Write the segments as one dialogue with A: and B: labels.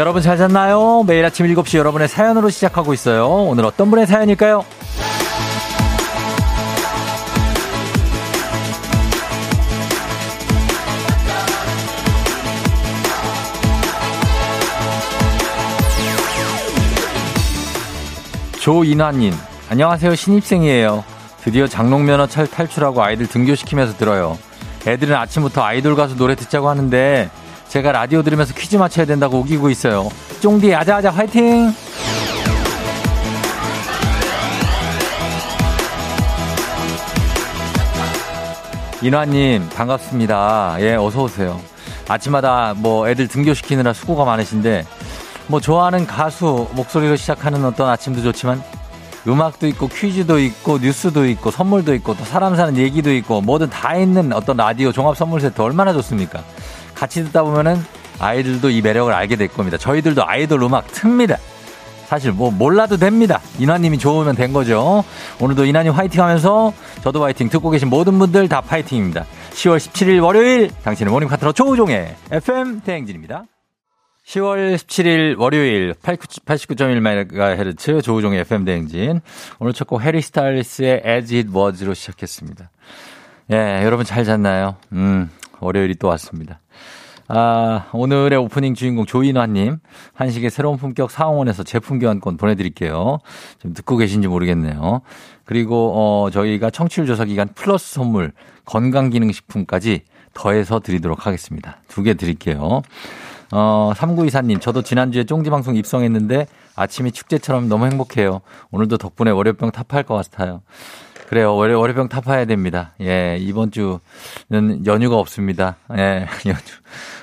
A: 여러분 잘 잤나요? 매일 아침 7시 여러분의 사연으로 시작하고 있어요. 오늘 어떤 분의 사연일까요? 조인화님, 안녕하세요. 신입생이에요. 드디어 장롱면허 찰 탈출하고 아이들 등교시키면서 들어요. 애들은 아침부터 아이돌 가수 노래 듣자고 하는데 제가 라디오 들으면서 퀴즈 맞춰야 된다고 우기고 있어요. 쫑디 아자아자 화이팅! 인화님 반갑습니다. 예 어서 오세요. 아침마다 뭐 애들 등교시키느라 수고가 많으신데 뭐 좋아하는 가수 목소리로 시작하는 어떤 아침도 좋지만 음악도 있고 퀴즈도 있고 뉴스도 있고 선물도 있고 또 사람 사는 얘기도 있고 뭐든 다 있는 어떤 라디오 종합 선물 세트 얼마나 좋습니까? 같이 듣다 보면은 아이들도 이 매력을 알게 될 겁니다. 저희들도 아이돌 음악 틉니다. 사실 뭐 몰라도 됩니다. 인화님이 좋으면 된 거죠. 오늘도 인화님 화이팅 하면서 저도 화이팅 듣고 계신 모든 분들 다 파이팅입니다. 10월 17일 월요일 당신의 morning 파트너 조우종의 FM 대행진입니다. 10월 17일 월요일 89.1MHz 조우종의 FM 대행진. 오늘 첫 곡 해리 스타일스의 As It Was로 시작했습니다. 예, 여러분 잘 잤나요? 음, 월요일이 또 왔습니다. 아, 오늘의 오프닝 주인공 조인화님, 한식의 새로운 품격 사홍원에서 제품 교환권 보내드릴게요. 좀 듣고 계신지 모르겠네요. 그리고, 어, 저희가 청취율 조사 기간 플러스 선물, 건강기능식품까지 더해서 드리도록 하겠습니다. 두 개 드릴게요. 어, 3924님, 저도 지난주에 쫑디방송 입성했는데 아침이 축제처럼 너무 행복해요. 오늘도 덕분에 월요병 타파할 것 같아요. 그래요. 월요, 월요병 타파해야 됩니다. 예, 이번 주는 연휴가 없습니다. 예, 연휴.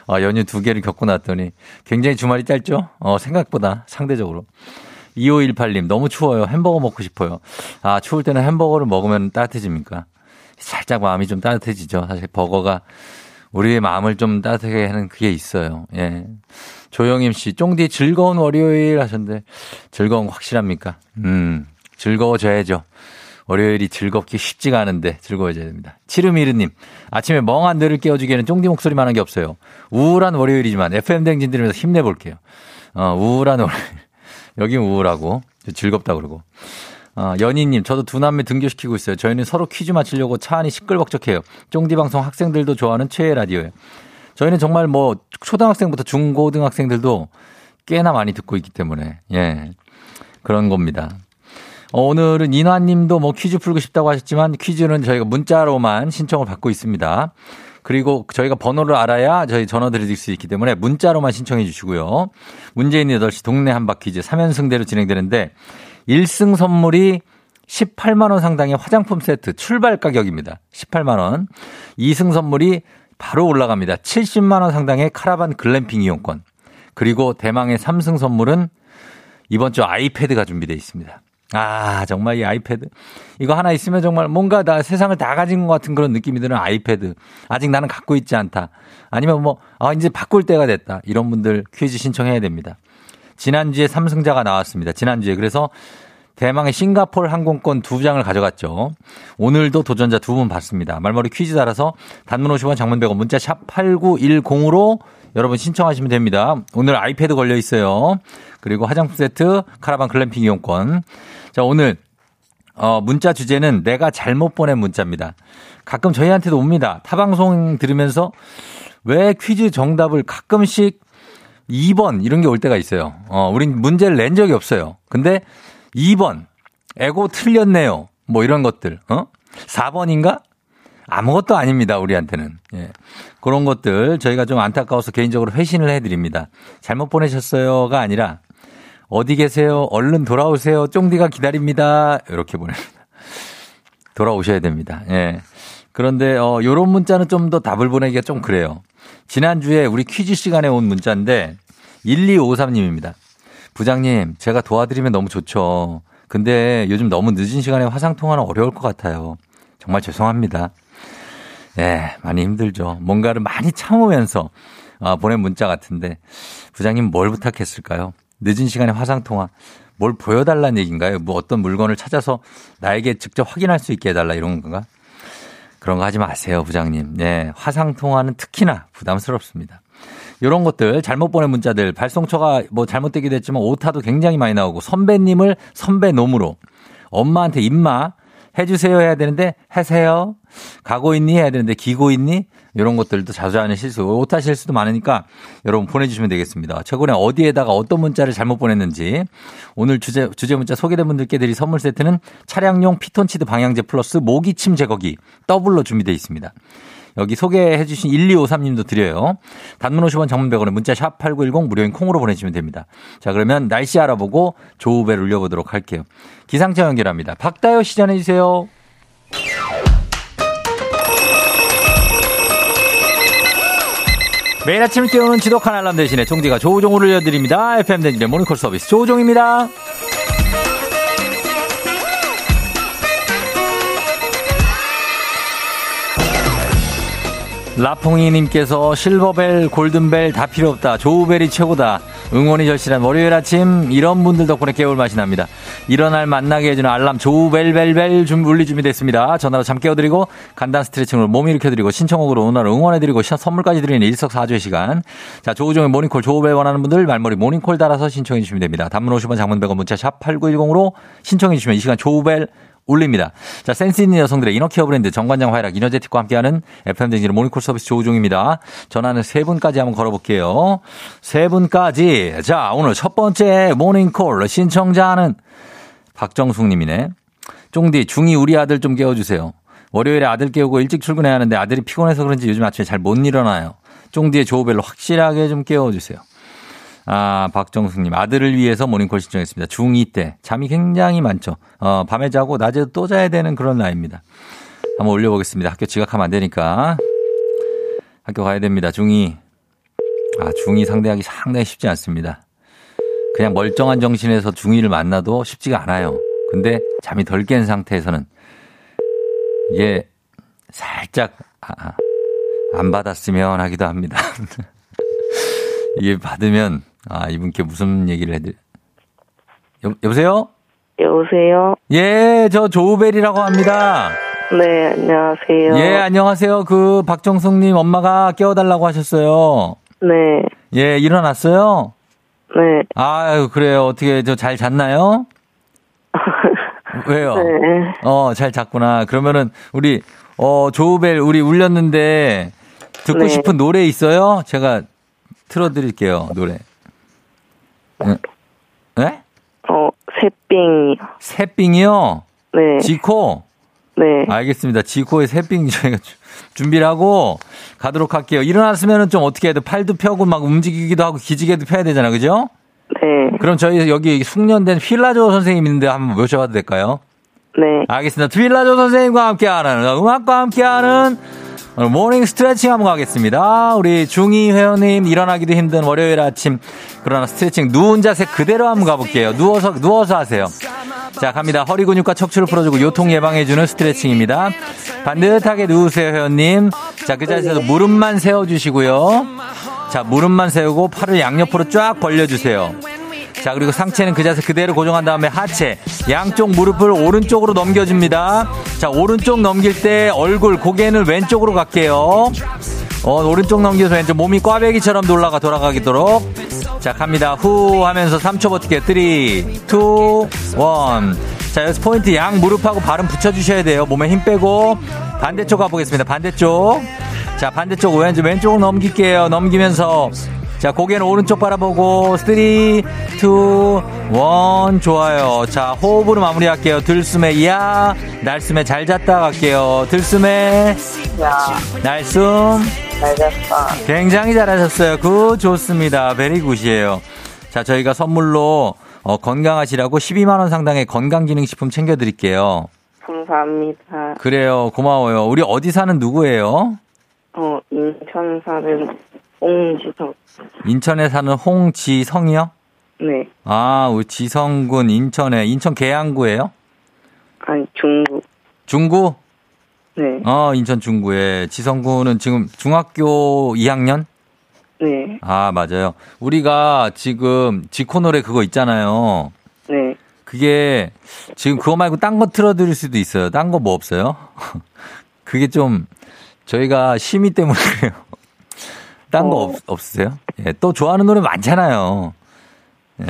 A: 아, 연휴 두 개를 겪고 났더니 굉장히 주말이 짧죠? 어, 생각보다 상대적으로. 2518님, 너무 추워요. 햄버거 먹고 싶어요. 아, 추울 때는 햄버거를 먹으면 따뜻해집니까? 살짝 마음이 좀 따뜻해지죠. 사실 버거가 우리의 마음을 좀 따뜻하게 하는 그게 있어요. 예. 조영임 씨, 쫑디 즐거운 월요일 하셨는데 즐거운 거 확실합니까? 음, 즐거워져야죠. 월요일이 즐겁기 쉽지가 않은데 즐거워져야 됩니다. 치르미르님, 아침에 멍한 뇌를 깨워주기에는 쫑디 목소리만 한 게 없어요. 우울한 월요일이지만 FM 댕진 들으면서 힘내볼게요. 어, 우울한 월요일. 여긴 우울하고 즐겁다 그러고. 어, 연희님, 저도 두 남매 등교시키고 있어요. 저희는 서로 퀴즈 맞히려고 차 안이 시끌벅적해요. 쫑디 방송 학생들도 좋아하는 최애 라디오예요. 저희는 정말 뭐 초등학생부터 중고등학생들도 꽤나 많이 듣고 있기 때문에 예 그런 겁니다. 어, 오늘은 인화님도 뭐 퀴즈 풀고 싶다고 하셨지만 퀴즈는 저희가 문자로만 신청을 받고 있습니다. 그리고 저희가 번호를 알아야 저희 전화 드릴 수 있기 때문에 문자로만 신청해 주시고요. 문재인 8시 동네 한바 퀴즈 3연승대로 진행되는데 1승 선물이 18만원 상당의 화장품 세트 출발 가격입니다. 18만원. 2승 선물이 바로 올라갑니다. 70만원 상당의 카라반 글램핑 이용권. 그리고 대망의 3승 선물은 이번 주 아이패드가 준비되어 있습니다. 아, 정말 이 아이패드. 이거 하나 있으면 정말 뭔가 나 세상을 다 가진 것 같은 그런 느낌이 드는 아이패드. 아직 나는 갖고 있지 않다. 아니면 뭐, 아, 이제 바꿀 때가 됐다. 이런 분들 퀴즈 신청해야 됩니다. 지난주에 삼승자가 나왔습니다. 지난주에. 그래서 대망의 싱가폴 항공권 두 장을 가져갔죠. 오늘도 도전자 두분 봤습니다. 말머리 퀴즈 달아서 단문 50원 장문 100원 문자 샵 8910으로 여러분 신청하시면 됩니다. 오늘 아이패드 걸려 있어요. 그리고 화장품 세트, 카라반 글램핑 이용권. 자, 오늘 어, 문자 주제는 내가 잘못 보낸 문자입니다. 가끔 저희한테도 옵니다. 타방송 들으면서 왜 퀴즈 정답을 가끔씩 2번 이런 게 올 때가 있어요. 어, 우린 문제를 낸 적이 없어요. 근데 2번 에고 틀렸네요. 뭐 이런 것들. 어? 4번인가? 아무것도 아닙니다. 우리한테는. 예. 그런 것들 저희가 좀 안타까워서 개인적으로 회신을 해드립니다. 잘못 보내셨어요가 아니라 어디 계세요? 얼른 돌아오세요. 쫑디가 기다립니다. 이렇게 보냅니다. 돌아오셔야 됩니다. 예. 그런데 어 요런 문자는 좀 더 답을 보내기가 좀 그래요. 지난주에 우리 퀴즈 시간에 온 문자인데 1253님입니다. 부장님, 제가 도와드리면 너무 좋죠. 근데 요즘 너무 늦은 시간에 화상 통화는 어려울 것 같아요. 정말 죄송합니다. 네, 많이 힘들죠. 뭔가를 많이 참으면서 아, 보낸 문자 같은데 부장님 뭘 부탁했을까요? 늦은 시간에 화상 통화 뭘 보여달라는 얘기인가요? 뭐 어떤 물건을 찾아서 나에게 직접 확인할 수 있게 해달라 이런 건가? 그런 거 하지 마세요, 부장님. 네, 화상 통화는 특히나 부담스럽습니다. 이런 것들 잘못 보낸 문자들 발송처가 뭐 잘못되기도 했지만 오타도 굉장히 많이 나오고 선배님을 선배놈으로 엄마한테 임마 해주세요 해야 되는데 하세요. 가고 있니 해야 되는데 기고 있니? 이런 것들도 자주 하는 실수, 오타 실수도 많으니까 여러분 보내주시면 되겠습니다. 최근에 어디에다가 어떤 문자를 잘못 보냈는지 오늘 주제, 주제 문자 소개된 분들께 드릴 선물 세트는 차량용 피톤치드 방향제 플러스 모기침 제거기 더블로 준비되어 있습니다. 여기 소개해 주신 1253님도 드려요. 단문 50원 장문 100원에 문자 샵 8910 무료인 콩으로 보내주시면 됩니다. 자 그러면 날씨 알아보고 조우벨 울려보도록 할게요. 기상청 연결합니다. 박다요 시전해 주세요. 매일 아침 을 깨우는 지독한 알람 대신에 총지가 조우종을 울려드립니다. FM 댕진의 모닝콜 서비스 조우종입니다. 라퐁이님께서 실버벨, 골든벨 다 필요 없다. 조우벨이 최고다. 응원이 절실한 월요일 아침 이런 분들 덕분에 깨울 맛이 납니다. 일어날 만나게 해주는 알람 조우벨벨벨 좀 울리 준비됐습니다. 전화로 잠 깨워드리고 간단 스트레칭으로 몸 일으켜드리고 신청곡으로 오늘 응원해드리고 선물까지 드리는 일석사조의 시간. 자 조우종의 모닝콜 조우벨 원하는 분들 말머리 모닝콜 달아서 신청해 주시면 됩니다. 단문 50원 장문 100원 문자 샵 8910으로 신청해 주시면 이 시간 조우벨 올립니다. 자, 센스 있는 여성들의 inner care 브랜드 정관장 화이락 이너제틱과 함께하는 FM댕진의 모닝콜 서비스 조우종입니다. 전화는 세 분까지 한번 걸어볼게요. 세 분까지. 자, 오늘 첫 번째 모닝콜 신청자는 박정숙 님이네. 쫑디, 중2 우리 아들 좀 깨워주세요. 월요일에 아들 깨우고 일찍 출근해야 하는데 아들이 피곤해서 그런지 요즘 아침에 잘 못 일어나요. 쫑디의 조우벨로 확실하게 좀 깨워주세요. 아, 박정숙님. 아들을 위해서 모닝콜 신청했습니다. 중2 때. 잠이 굉장히 많죠. 어, 밤에 자고 낮에도 또 자야 되는 그런 나이입니다. 한번 올려보겠습니다. 학교 지각하면 안 되니까. 학교 가야 됩니다. 중2. 아, 중2 상대하기 상당히 쉽지 않습니다. 그냥 멀쩡한 정신에서 중2를 만나도 쉽지가 않아요. 근데 잠이 덜 깬 상태에서는 이게 살짝, 아, 아안 받았으면 하기도 합니다. 이게 받으면 아, 이분께 무슨 얘기를 해드려. 여, 여보세요?
B: 여보세요?
A: 예, 저 조우벨이라고 합니다.
B: 네, 안녕하세요.
A: 예, 안녕하세요. 그 박정숙님 엄마가 깨워달라고 하셨어요.
B: 네.
A: 예, 일어났어요?
B: 네.
A: 아유, 그래요. 어떻게 저 잘 잤나요? 왜요?
B: 네.
A: 어, 잘 잤구나. 그러면은 우리 어 조우벨 우리 울렸는데 듣고
B: 네.
A: 싶은 노래 있어요? 제가 틀어드릴게요 노래. 네? 네?
B: 어, 새삥이요.
A: 새삥이요?
B: 네.
A: 지코?
B: 네.
A: 알겠습니다. 지코의 새삥 저희가 주- 준비를 하고 가도록 할게요. 일어났으면은 좀 어떻게 해야 돼? 팔도 펴고 막 움직이기도 하고 기지개도 펴야 되잖아. 그죠?
B: 네.
A: 그럼 저희 여기 숙련된 휠라조 선생님 있는데 한번 모셔봐도 될까요?
B: 네.
A: 알겠습니다. 휠라조 선생님과 함께하는 음악과 함께하는 오늘 morning 스트레칭 한번 가겠습니다. 우리 중2 회원님 일어나기도 힘든 월요일 아침 그러나 스트레칭 누운 자세 그대로 한번 가볼게요. 누워서 누워서 하세요. 자 갑니다. 허리 근육과 척추를 풀어주고 요통 예방해주는 스트레칭입니다. 반듯하게 누우세요 회원님. 자 그 자세에서 무릎만 세워주시고요. 자 무릎만 세우고 팔을 양옆으로 쫙 벌려주세요. 자, 그리고 상체는 그 자세 그대로 고정한 다음에 하체, 양쪽 무릎을 오른쪽으로 넘겨줍니다. 자, 오른쪽 넘길 때 얼굴, 고개는 왼쪽으로 갈게요. 어, 오른쪽 넘겨서 왼쪽 몸이 꽈배기처럼 돌아가, 돌아가도록. 자, 갑니다. 후 하면서 3초 버티게. 3, 2, 1. 자, 여기서 포인트 양 무릎하고 발은 붙여주셔야 돼요. 몸에 힘 빼고. 반대쪽 가보겠습니다. 반대쪽. 자, 반대쪽 왼쪽, 왼쪽으로 넘길게요. 넘기면서. 자, 고개는 오른쪽 바라보고, 3, 2, 1, 좋아요. 자, 호흡으로 마무리할게요. 들숨에, 야, 날숨에 잘 잤다 갈게요. 들숨에,
B: 야,
A: 날숨.
B: 잘 잤다.
A: 굉장히 잘하셨어요. good, 좋습니다. very good이에요. 자, 저희가 선물로, 어, 건강하시라고 12만원 상당의 건강기능식품 챙겨드릴게요.
B: 감사합니다.
A: 그래요. 고마워요. 우리 어디 사는 누구예요?
B: 어, 인천 사는 홍지성.
A: 인천에 사는 홍지성이요?
B: 네.
A: 아, 우리 지성군 인천에, 인천 계양구예요
B: 아니, 중국.
A: 중구?
B: 네.
A: 어, 인천 중구에. 지성군은 지금 중학교 2학년?
B: 네.
A: 아, 맞아요. 우리가 지금 지코 노래 그거 있잖아요.
B: 네.
A: 그게 지금 그거 말고 딴 거 틀어드릴 수도 있어요. 딴 거 뭐 없어요? 그게 좀 저희가 심의 때문에 그래요. 딴거
B: 어.
A: 없, 없으세요? 예, 또 좋아하는 노래 많잖아요. 예.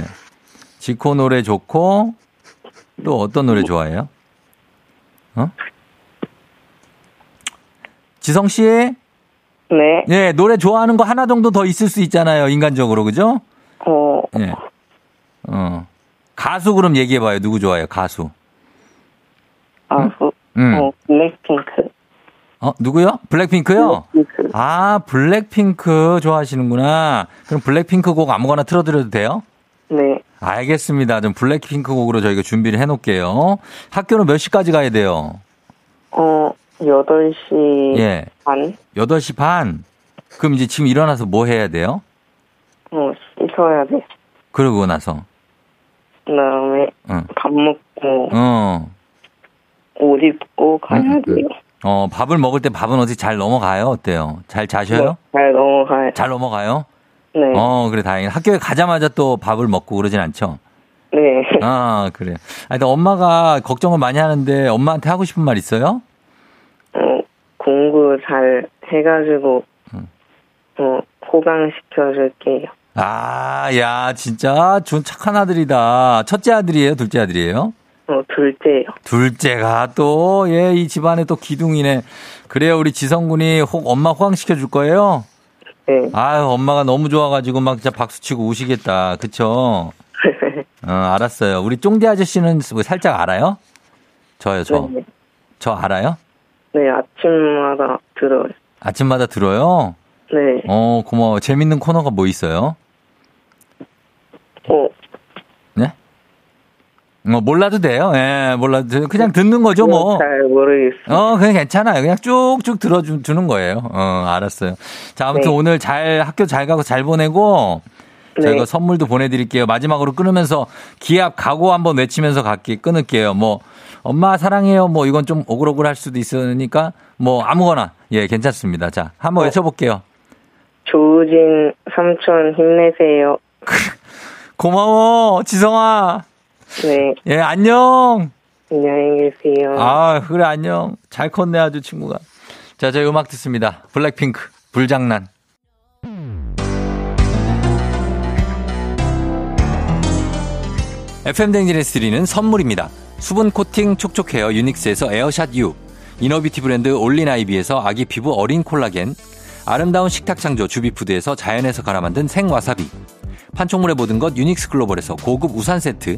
A: 지코 노래 좋고, 또 어떤 노래 좋아해요? 어? 지성 씨?
B: 네.
A: 예, 노래 좋아하는 거 하나 정도 더 있을 수 있잖아요, 인간적으로, 그죠?
B: 어,
A: 예. 어. 가수 그럼 얘기해 봐요. 누구 좋아해요, 가수?
B: 가수,
A: 음.
B: 어, 블랙핑크.
A: 어, 누구요? 블랙핑크요?
B: 블랙핑크.
A: 아, 블랙핑크 좋아하시는구나. 그럼 블랙핑크 곡 아무거나 틀어드려도 돼요?
B: 네.
A: 알겠습니다. 좀 블랙핑크 곡으로 저희가 준비를 해놓을게요. 학교는 몇 시까지 가야 돼요?
B: 어, 8시
A: 예.
B: 반?
A: 8시 반. 그럼 이제 지금 일어나서 뭐 해야 돼요?
B: 어, 씻어야 돼.
A: 그러고 나서.
B: 그 다음에
A: 응.
B: 밥 먹고,
A: 어.
B: 옷 입고 가야
A: 음, 음,
B: 돼요.
A: 어, 밥을 먹을 때 밥은 어디 잘 넘어가요? 어때요? 잘 자셔요?
B: 네, 잘 넘어가요.
A: 잘 넘어가요?
B: 네.
A: 어, 그래, 다행이다. 학교에 가자마자 또 밥을 먹고 그러진 않죠?
B: 네.
A: 아, 그래. 아, 일단 엄마가 걱정을 많이 하는데 엄마한테 하고 싶은 말 있어요?
B: 어, 공부 잘 해가지고,
A: 음.
B: 어, 호강시켜줄게요.
A: 아, 야, 진짜 좋은 착한 아들이다. 첫째 아들이에요? 둘째 아들이에요?
B: 어, 둘째요.
A: 둘째가 또, 예, 이 집안에 또 기둥이네. 그래요, 우리 지성군이 혹 엄마 호강시켜 줄 거예요?
B: 네.
A: 아유, 엄마가 너무 좋아가지고 막 진짜 박수 치고 우시겠다. 그쵸? 어, 알았어요. 우리 쫑디 아저씨는 뭐 살짝 알아요? 저요, 저.
B: 네.
A: 저 알아요?
B: 네, 아침마다 들어요.
A: 아침마다 들어요?
B: 네.
A: 어, 고마워. 재밌는 코너가 뭐 있어요?
B: 어,
A: 네? 어, 몰라도 돼요. 예, 몰라도 돼요. 그냥 듣는 거죠, 뭐.
B: 잘 모르겠어요.
A: 어, 그냥 괜찮아요. 그냥 쭉쭉 들어주는 거예요. 어, 알았어요. 자, 아무튼
B: 네.
A: 오늘 잘, 학교 잘 가고 잘 보내고, 저희가
B: 네.
A: 선물도 보내드릴게요. 마지막으로 끊으면서 기합 각오 한번 외치면서 갈게, 끊을게요. 뭐, 엄마 사랑해요. 뭐, 이건 좀 오글오글 할 수도 있으니까, 뭐, 아무거나. 예, 괜찮습니다. 자, 한번
B: 어.
A: 외쳐볼게요.
B: 조우진 삼촌 힘내세요.
A: 고마워, 지성아.
B: 네,
A: 예, 안녕.
B: 안녕히 계세요.
A: 아, 그래, 안녕. 잘 컸네, 아주 친구가. 자, 저희 음악 듣습니다. 블랙핑크, 불장난. FM 댕진에서 드리는 선물입니다. 수분 코팅 촉촉 헤어 유닉스에서 에어샷 U, inner beauty 브랜드 올린 아이비에서 아기 피부 어린 콜라겐, 아름다운 식탁 창조 주비푸드에서 자연에서 갈아 만든 생와사비, 판촉물의 모든 것 유닉스 글로벌에서 고급 우산 세트,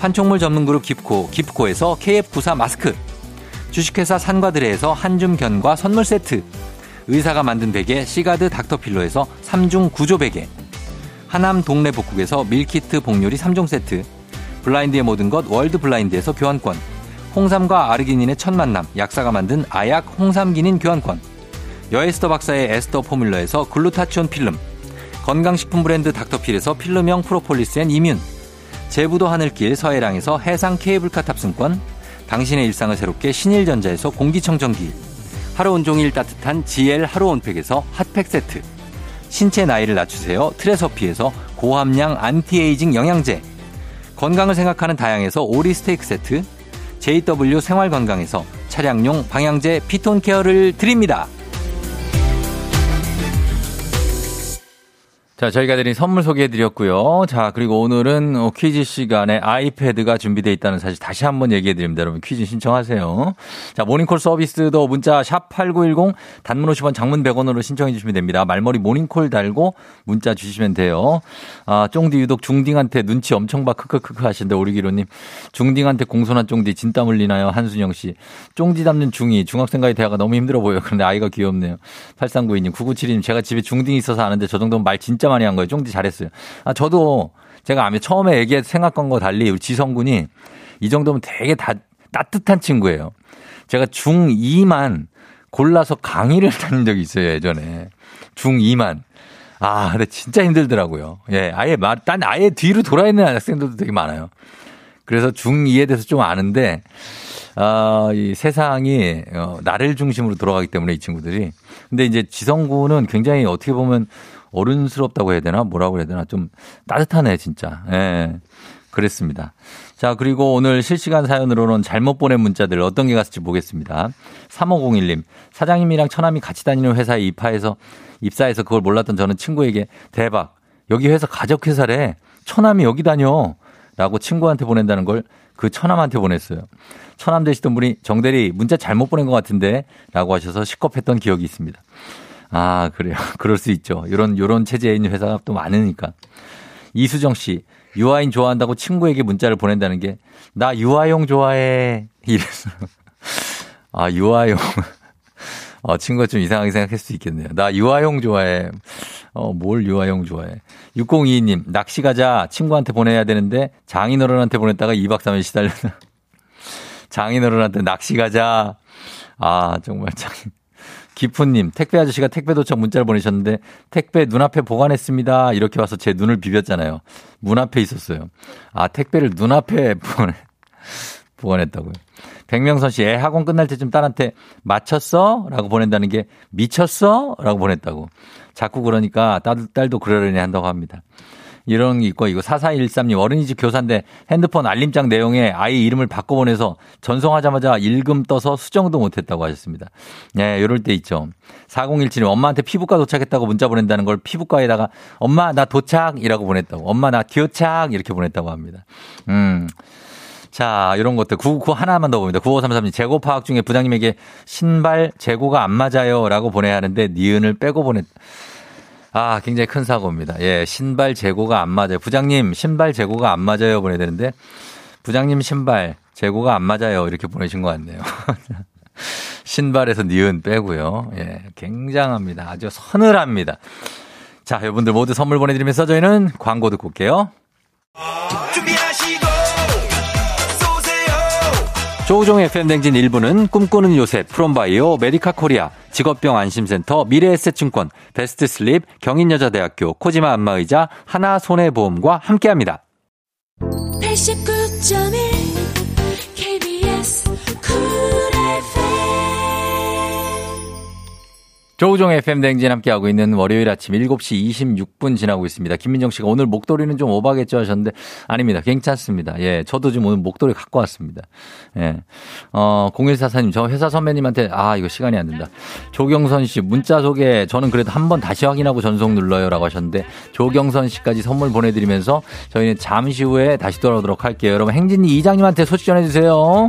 A: 판촉물 전문 그룹 깁코 깁코에서 KF94 마스크, 주식회사 산과드레에서 한줌 견과 선물 세트, 의사가 만든 베개 시가드 닥터필로에서 3중 구조 베개, 하남 동네 복국에서 밀키트 복요리 3종 세트, 블라인드의 모든 것 월드 블라인드에서 교환권, 홍삼과 아르기닌의 첫 만남 약사가 만든 아약 홍삼기닌 교환권, 여에스더 박사의 에스더 포뮬러에서 글루타치온 필름, 건강식품 브랜드 닥터필에서 필름형 프로폴리스 앤 이뮨, 제부도 하늘길 서해랑에서 해상 케이블카 탑승권, 당신의 일상을 새롭게 신일전자에서 공기청정기, 하루 온종일 따뜻한 GL 하루 온팩에서 핫팩 세트, 신체 나이를 낮추세요 트레서피에서 고함량 안티에이징 영양제, 건강을 생각하는 다양에서 오리 스테이크 세트, JW 생활건강에서 차량용 방향제 피톤 케어를 드립니다. 자, 저희가 드린 선물 소개해 드렸고요. 자, 그리고 오늘은 어, 퀴즈 시간에 아이패드가 준비되어 있다는 사실 다시 한번 얘기해 드립니다. 여러분 퀴즈 신청하세요. 자, 모닝콜 서비스도 문자 샵 8910 단문 50원 장문 100원으로 신청해 주시면 됩니다. 말머리 모닝콜 달고 문자 주시면 돼요. 아, 쫑디 유독 중딩한테 눈치 엄청 봐 크크크크 하신데 오리기로님. 중딩한테 공손한 쫑디 진땀 흘리나요? 한순영 씨. 쫑디 담는 중이 중학생과의 대화가 너무 힘들어 보여요. 그런데 아이가 귀엽네요. 8392님, 9972님. 제가 집에 중딩이 있어서 아는데 저 정도면 말 진짜 많이 한 거예요. 쫑디 잘했어요. 아, 저도 제가 아마 처음에 얘기해 생각한 거 달리 우리 지성군이 이 정도면 되게 다, 따뜻한 친구예요. 제가 중2만 골라서 강의를 다닌 적이 있어요, 예전에. 중2만. 아, 근데 진짜 힘들더라고요. 예, 아예 말, 딴 아예 뒤로 돌아 있는 학생들도 되게 많아요. 그래서 중2에 대해서 좀 아는데, 아, 이 세상이 어, 나를 중심으로 돌아가기 때문에 이 친구들이. 근데 이제 지성구는 굉장히 어떻게 보면 어른스럽다고 해야 되나? 뭐라고 해야 되나? 좀 따뜻하네, 진짜. 예. 그랬습니다. 자, 그리고 오늘 실시간 사연으로는 잘못 보낸 문자들 어떤 게 갔을지 보겠습니다. 3501님, 사장님이랑 처남이 같이 다니는 회사에 입사해서, 입사해서 그걸 몰랐던 저는 친구에게 대박, 여기 회사 가족회사래. 처남이 여기 다녀. 라고 친구한테 보낸다는 걸 그 처남한테 보냈어요. 처남 되시던 분이 정대리 문자 잘못 보낸 것 같은데 라고 하셔서 시겁했던 기억이 있습니다. 아, 그래요. 그럴 수 있죠. 요런, 요런 체제에 있는 회사가 또 많으니까. 이수정 씨, 유아인 좋아한다고 친구에게 문자를 보낸다는 게, 나 유아용 좋아해. 이래서. 아, 유아용. 어, 친구가 좀 이상하게 생각할 수 있겠네요. 나 유아용 좋아해. 어, 뭘 유아용 좋아해. 6022님, 낚시 가자. 친구한테 보내야 되는데, 장인어른한테 보냈다가 2박 3일 시달려서. 장인어른한테 낚시 가자. 아, 정말 장인. 기프님, 택배 아저씨가 택배 도착 문자를 보내셨는데 택배 눈앞에 보관했습니다. 이렇게 와서 제 눈을 비볐잖아요. 문 앞에 있었어요. 아, 택배를 눈앞에 보내, 보관했다고요. 백명선 씨, 애 학원 끝날 때쯤 딸한테 맞췄어? 라고 보낸다는 게 미쳤어? 라고 보냈다고. 자꾸 그러니까 딸, 딸도 그러려니 한다고 합니다. 이런 게 있고, 이거 4413님, 어린이집 교사인데 핸드폰 알림장 내용에 아이 이름을 바꿔 보내서 전송하자마자 읽음 떠서 수정도 못했다고 하셨습니다. 예, 이럴 때 있죠. 4017님, 엄마한테 피부과 도착했다고 문자 보낸다는 걸 피부과에다가 엄마, 나 도착이라고 보냈다고. 엄마, 나 도착 이렇게 보냈다고 합니다. 음. 자, 이런 것들. 999 하나만 더 봅니다. 9533님, 재고 파악 중에 부장님에게 신발 재고가 안 맞아요. 라고 보내야 하는데, 니은을 빼고 보냈, 아, 굉장히 큰 사고입니다. 예, 신발 재고가 안 맞아요. 부장님, 신발 재고가 안 맞아요. 보내야 되는데, 부장님 신발 재고가 안 맞아요. 이렇게 보내신 것 같네요. 신발에서 니은 빼고요. 예, 굉장합니다. 아주 서늘합니다. 자, 여러분들 모두 선물 보내드리면서 저희는 광고 듣고 올게요.
C: 준
A: 조우종 FM 대행진 1부는 꿈꾸는 요새 프롬바이오 메디카 코리아 직업병 안심센터 미래에셋증권 베스트 슬립 경인여자대학교 코지마 안마의자 하나손해보험과 함께합니다. 조우종 FM 대행진 함께하고 있는 월요일 아침 7시 26분 지나고 있습니다. 김민정 씨가 오늘 목도리는 좀 오바겠죠 하셨는데 아닙니다. 괜찮습니다. 예, 저도 지금 오늘 목도리 갖고 왔습니다. 예. 어, 0144님, 저 회사 선배님한테 아, 이거 시간이 안 된다. 조경선 씨, 문자 속에 저는 그래도 한 번 다시 확인하고 전송 눌러요 라고 하셨는데 조경선 씨까지 선물 보내드리면서 저희는 잠시 후에 다시 돌아오도록 할게요. 여러분 행진이 이장님한테 소식 전해주세요.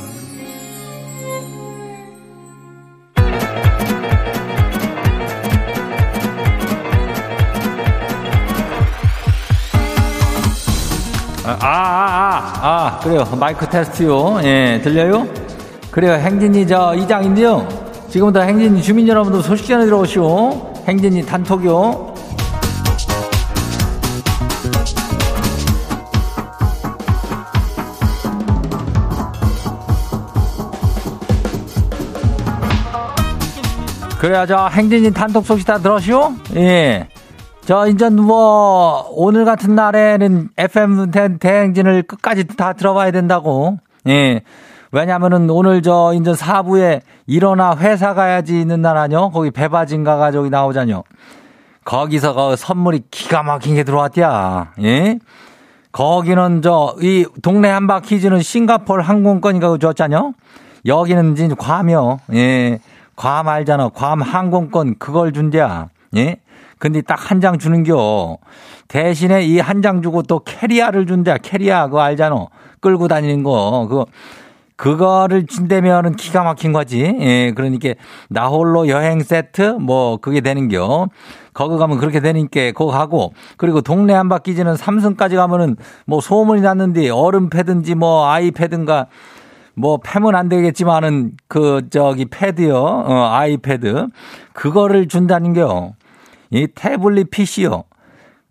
A: 아, 아, 아, 아, 아, 그래요. 마이크 테스트요. 예, 들려요? 그래요. 행진이 저 이장인데요. 지금부터 행진이 주민 여러분들 소식 전해 들어오시오. 행진이 단톡요. 그래야 저 행진이 단톡 소식 다 들었시오? 예. 저 이제 뭐 오늘 같은 날에는 FM 대, 대행진을 끝까지 다 들어봐야 된다고. 예. 왜냐면은 오늘 저 인제 사부에 일어나 회사 가야지 있는 날 아뇨? 거기 배바진가가 저기 나오자뇨. 거기서 그 선물이 기가 막힌 게 들어왔디야. 예? 거기는 저 이 동네 한바퀴즈는 싱가포르 항공권인가 줬잖요. 여기는 이제 괌이요. 예. 괌 알잖아. 괌 항공권 그걸 준디야. 예? 근데 딱 한 장 주는겨. 대신에 이 한 장 주고 또 캐리아를 준대. 캐리아 그거 알잖아. 끌고 다니는 거. 그거 그거를 준다면은 기가 막힌 거지. 예, 그러니까 나 홀로 여행 세트 뭐 그게 되는겨. 거기 가면 그렇게 되니까 거기 가고 그리고 동네 한바 퀴즈는 삼승까지 가면은 뭐 소문이 났는데 아이패든지 뭐 아이패드인가 뭐 패면 안 되겠지만은 그 저기 패드요 어 아이패드 그거를 준다는겨 이 태블릿 PC요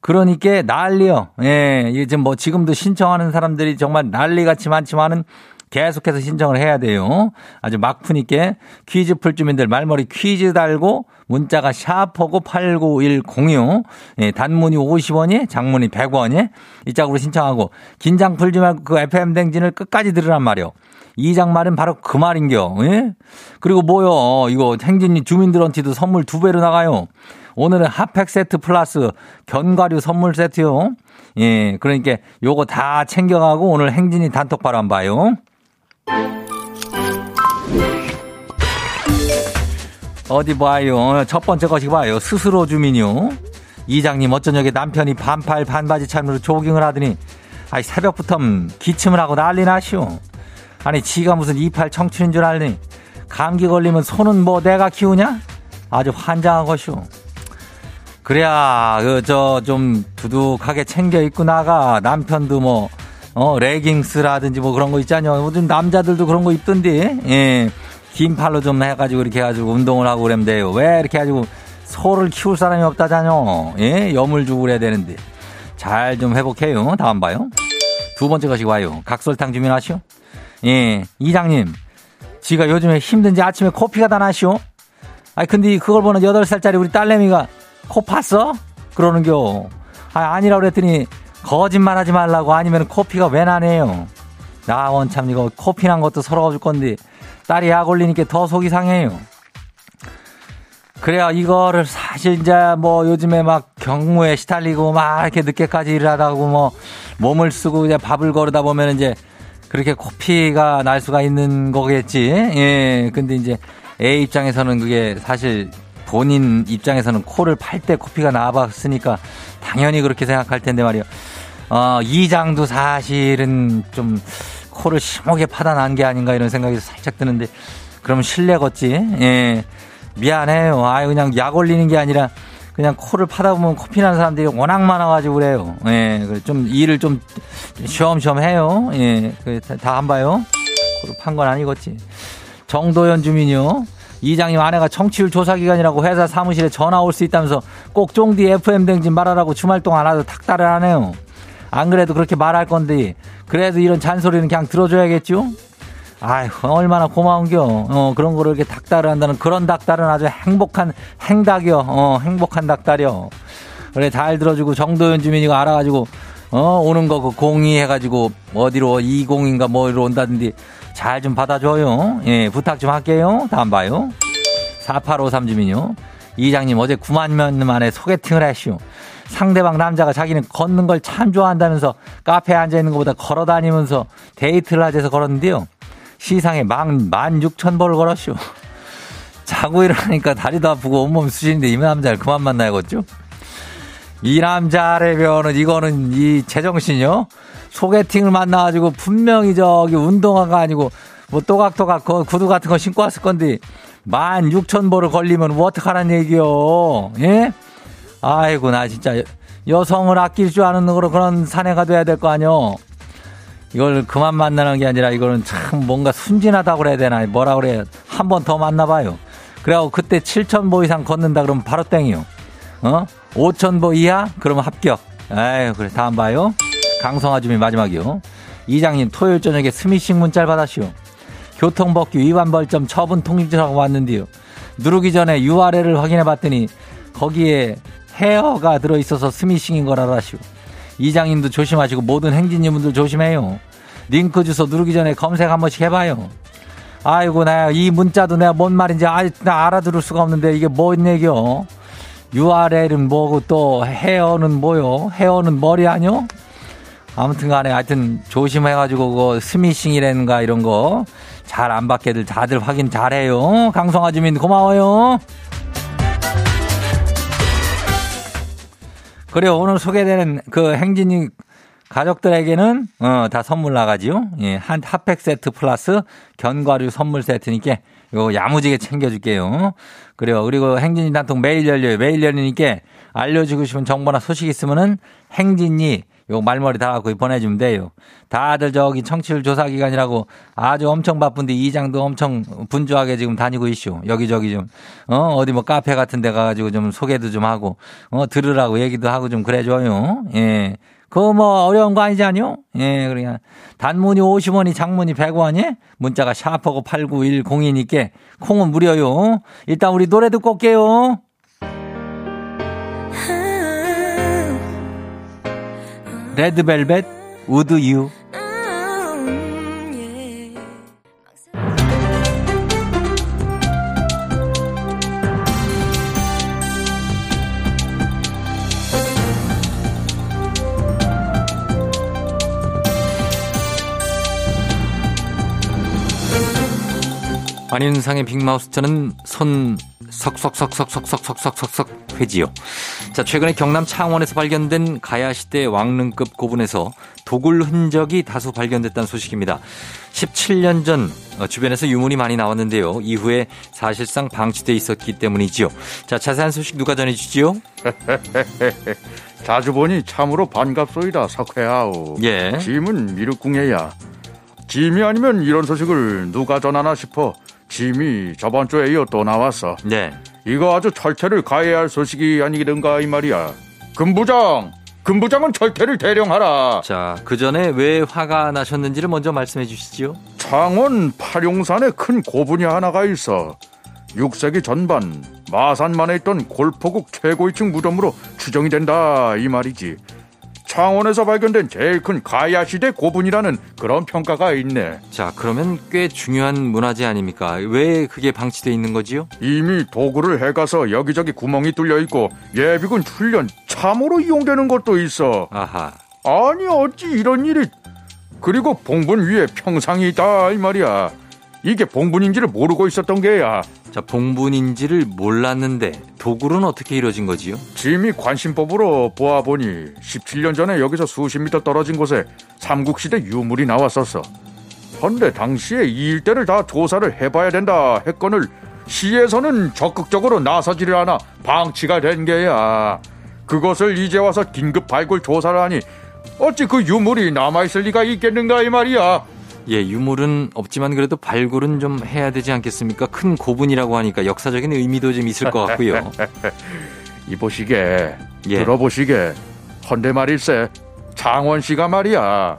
A: 그러니까 난리요. 예, 이게 지금 뭐 지금도 신청하는 사람들이 정말 난리 같이 많지만은 계속해서 신청을 해야 돼요. 아주 막 푸니까 퀴즈 풀 주민들 말머리 퀴즈 달고 문자가 샤퍼고 89106 예, 단문이 50원이 장문이 100원이 이 짝으로 신청하고 긴장 풀지 말고 그 FM 댕진을 끝까지 들으란 말이요. 이장 말은 바로 그 말인겨. 예? 그리고 뭐요? 이거 행진이 주민들한테도 선물 두 배로 나가요. 오늘은 핫팩 세트 플러스 견과류 선물 세트요. 예, 그러니까 요거 다 챙겨가고 오늘 행진이 단톡바로 한번 봐요. 어디 봐요. 첫 번째 것이 봐요. 스스로 주민요. 이장님 어쩌냐게 남편이 반팔 반바지 차림으로 조깅을 하더니 아이 새벽부터 기침을 하고 난리 나시오. 아니 지가 무슨 이팔 청춘인 줄 알니 감기 걸리면 손은 뭐 내가 키우냐? 아주 환장한 것이오. 그래야 그 저 좀 두둑하게 챙겨 입고 나가 남편도 뭐 어, 레깅스라든지 뭐 그런 거 있잖아요. 요즘 남자들도 그런 거 입던데, 예. 긴 팔로 좀 해가지고 이렇게 해가지고 운동을 하고 돼요. 왜 이렇게 해가지고 소를 키울 사람이 없다잖요. 예. 염을 주고 그래야 되는데. 잘 좀 회복해요. 다음 봐요. 두 번째 것이 와요. 각설탕 주민하시오. 예. 이장님. 지가 요즘에 힘든지 아침에 코피가 다 나시오. 아니, 근데 그걸 보는 8살짜리 우리 딸내미가 코 팠어? 그러는겨. 아, 아니라 그랬더니 거짓말 하지 말라고 아니면 코피가 왜 나네요. 나 원참 이거 코피 난 것도 서러워 줄 건데 딸이 약 올리니까 더 속이 상해요. 그래야 이거를 사실 이제 뭐 요즘에 막 경무에 시달리고 막 이렇게 늦게까지 일을 하다고 뭐 몸을 쓰고 이제 밥을 거르다 보면 이제 그렇게 코피가 날 수가 있는 거겠지. 예. 근데 이제 A 입장에서는 그게 사실 본인 입장에서는 코를 팔 때 코피가 나와봤으니까 당연히 그렇게 생각할 텐데 말이요. 어, 이장도 사실은 좀 코를 심하게 파다 난 게 아닌가 이런 생각이 살짝 드는데 그러면 실례겠지. 예. 미안해요. 아유, 그냥 약 올리는 게 아니라 그냥 코를 파다 보면 코피 나는 사람들이 워낙 많아가지고 그래요. 예. 좀 일을 좀 쉬엄쉬엄 해요. 예. 다안 봐요. 코를 판 건 아니겠지. 정도현 주민요. 이장님 아내가 청취율 조사 기간이라고 회사 사무실에 전화 올 수 있다면서 꼭 쫑디 FM 댕진 말하라고 주말 동안 아주 탁달을 하네요. 안 그래도 그렇게 말할 건데 그래도 이런 잔소리는 그냥 들어줘야겠죠? 아휴 얼마나 고마운겨. 어 그런 거를 이렇게 닭달을 한다는 그런 닭달은 아주 행복한 행닭이요. 어 행복한 닭달이요. 그래 잘 들어주고 정도현 주민이 가 알아가지고 어 오는 거 그 공의해가지고 어디로 20인가 뭐로 온다든지 잘 좀 받아줘요. 예 부탁 좀 할게요. 다음 봐요. 4853 주민요. 이장님 어제 9만 명 만에 소개팅을 했슈. 상대방 남자가 자기는 걷는 걸 참 좋아한다면서 카페에 앉아 있는 것보다 걸어 다니면서 데이트를 하자서 걸었는데요. 시상에 만, 만 육천 벌을 걸었쇼. 자고 일어나니까 다리도 아프고 온몸 수신인데 이 남자를 그만 만나야겠죠? 이 남자라면은 이거는 이 제정신이요? 소개팅을 만나가지고 분명히 저기 운동화가 아니고 뭐 또각또각 그 구두 같은 거 신고 왔을 건데 만 육천 벌을 걸리면 뭐 어떡하란 얘기요? 예? 아이고 나 진짜 여성을 아낄 줄 아는 거로 그런 사내가 돼야 될 거 아니요. 이걸 그만 만나는 게 아니라 이거는 참 뭔가 순진하다고 그래야 되나 뭐라 그래야 한번 더 만나봐요. 그래갖고 그때 7천 보 이상 걷는다 그러면 바로 땡이요. 어? 5천 보 이하? 그러면 합격. 아유 그래 다음 봐요. 강성아 주민 마지막이요. 이장님 토요일 저녁에 스미싱 문자를 받았시오. 교통법규 위반 벌점 처분 통지서가 왔는데요. 누르기 전에 URL을 확인해 봤더니 거기에 헤어가 들어있어서 스미싱인 걸 알아시오. 이장님도 조심하시고 모든 행진님분들 조심해요. 링크 주소 누르기 전에 검색 한 번씩 해봐요. 아이고 나이 문자도 내가 뭔 말인지 아, 나 알아들을 수가 없는데 이게 뭔 얘기요? URL은 뭐고 또 헤어는 뭐요? 헤어는 머리 아니요? 아무튼 간에 하여튼 조심해가지고 그 스미싱이라는가 이런 거 잘 안 받게들 다들 확인 잘해요. 강성아 주민 고마워요. 그래요. 오늘 소개되는 그 행진이 가족들에게는 어, 다 선물 나가지요. 예, 한 핫팩 세트 플러스 견과류 선물 세트니까 이거 야무지게 챙겨줄게요. 그래요. 그리고 행진이 단통 매일 열려요. 매일 열리니까 알려주고 싶은 정보나 소식 있으면은 행진이 요 말머리 달아갖고 보내주면 돼요. 다들 저기 청취율 조사 기간이라고 아주 엄청 바쁜데 이장도 엄청 분주하게 지금 다니고 있쇼. 여기저기 좀, 어, 어디 뭐 카페 같은 데 가가지고 좀 소개도 좀 하고, 어, 들으라고 얘기도 하고 좀 그래줘요. 예. 그거 뭐 어려운 거 아니지 않요? 예, 그러니까 단문이 50원이 장문이 100원이 문자가 샤프고 89102니까 콩은 무료요. 일단 우리 노래 듣고 올게요. 레드벨벳 우드 유 안윤상의 빅마우스 저는 손 석석석석석석석석석 회지요. 자, 최근에 경남 창원에서 발견된 가야시대 왕릉급 고분에서 도굴 흔적이 다수 발견됐다는 소식입니다. 17년 전 어, 주변에서 유물이 많이 나왔는데요. 이후에 사실상 방치돼 있었기 때문이지요. 자, 자세한 소식 누가 전해주지요?
D: 자주 보니 참으로 반갑소이다 석회아우
A: 예.
D: 짐은 미륵궁예야 짐이 아니면 이런 소식을 누가 전하나 싶어 짐이 저번 주에 이어 또 나왔어
A: 네.
D: 이거 아주 철퇴를 가해야 할 소식이 아니던가 이 말이야. 금부장 금부장은 철퇴를 대령하라.
A: 자, 그 전에 왜 화가 나셨는지를 먼저 말씀해 주시지요.
D: 창원 팔용산에 큰 고분이 하나가 있어. 6세기 전반 마산만에 있던 골포국 최고위층 무덤으로 추정이 된다 이 말이지 창원에서 발견된 제일 큰 가야시대 고분이라는 그런 평가가 있네
A: 자, 그러면 꽤 중요한 문화재 아닙니까? 왜 그게 방치돼 있는 거지요?
D: 이미 도구를 해가서 여기저기 구멍이 뚫려 있고 예비군 훈련 참으로 이용되는 것도 있어
A: 아하.
D: 아니 어찌 이런 일이 그리고 봉분 위에 평상이 있다 이 말이야 이게 봉분인지를 모르고 있었던 게야
A: 자, 봉분인지를 몰랐는데 도굴은 어떻게 이루어진 거지요?
D: 짐이 관심법으로 보아보니 17년 전에 여기서 수십 미터 떨어진 곳에 삼국시대 유물이 나왔었어. 헌데 당시에 이 일대를 다 조사를 해봐야 된다 했건을 시에서는 적극적으로 나서지를 않아 방치가 된 게야. 그것을 이제 와서 긴급 발굴 조사를 하니 어찌 그 유물이 남아있을 리가 있겠는가 이 말이야.
A: 예, 유물은 없지만 그래도 발굴은 좀 해야 되지 않겠습니까? 큰 고분이라고 하니까 역사적인 의미도 좀 있을 것 같고요.
D: 이보시게
A: 예.
D: 들어보시게 헌데 말일세 장원 씨가 말이야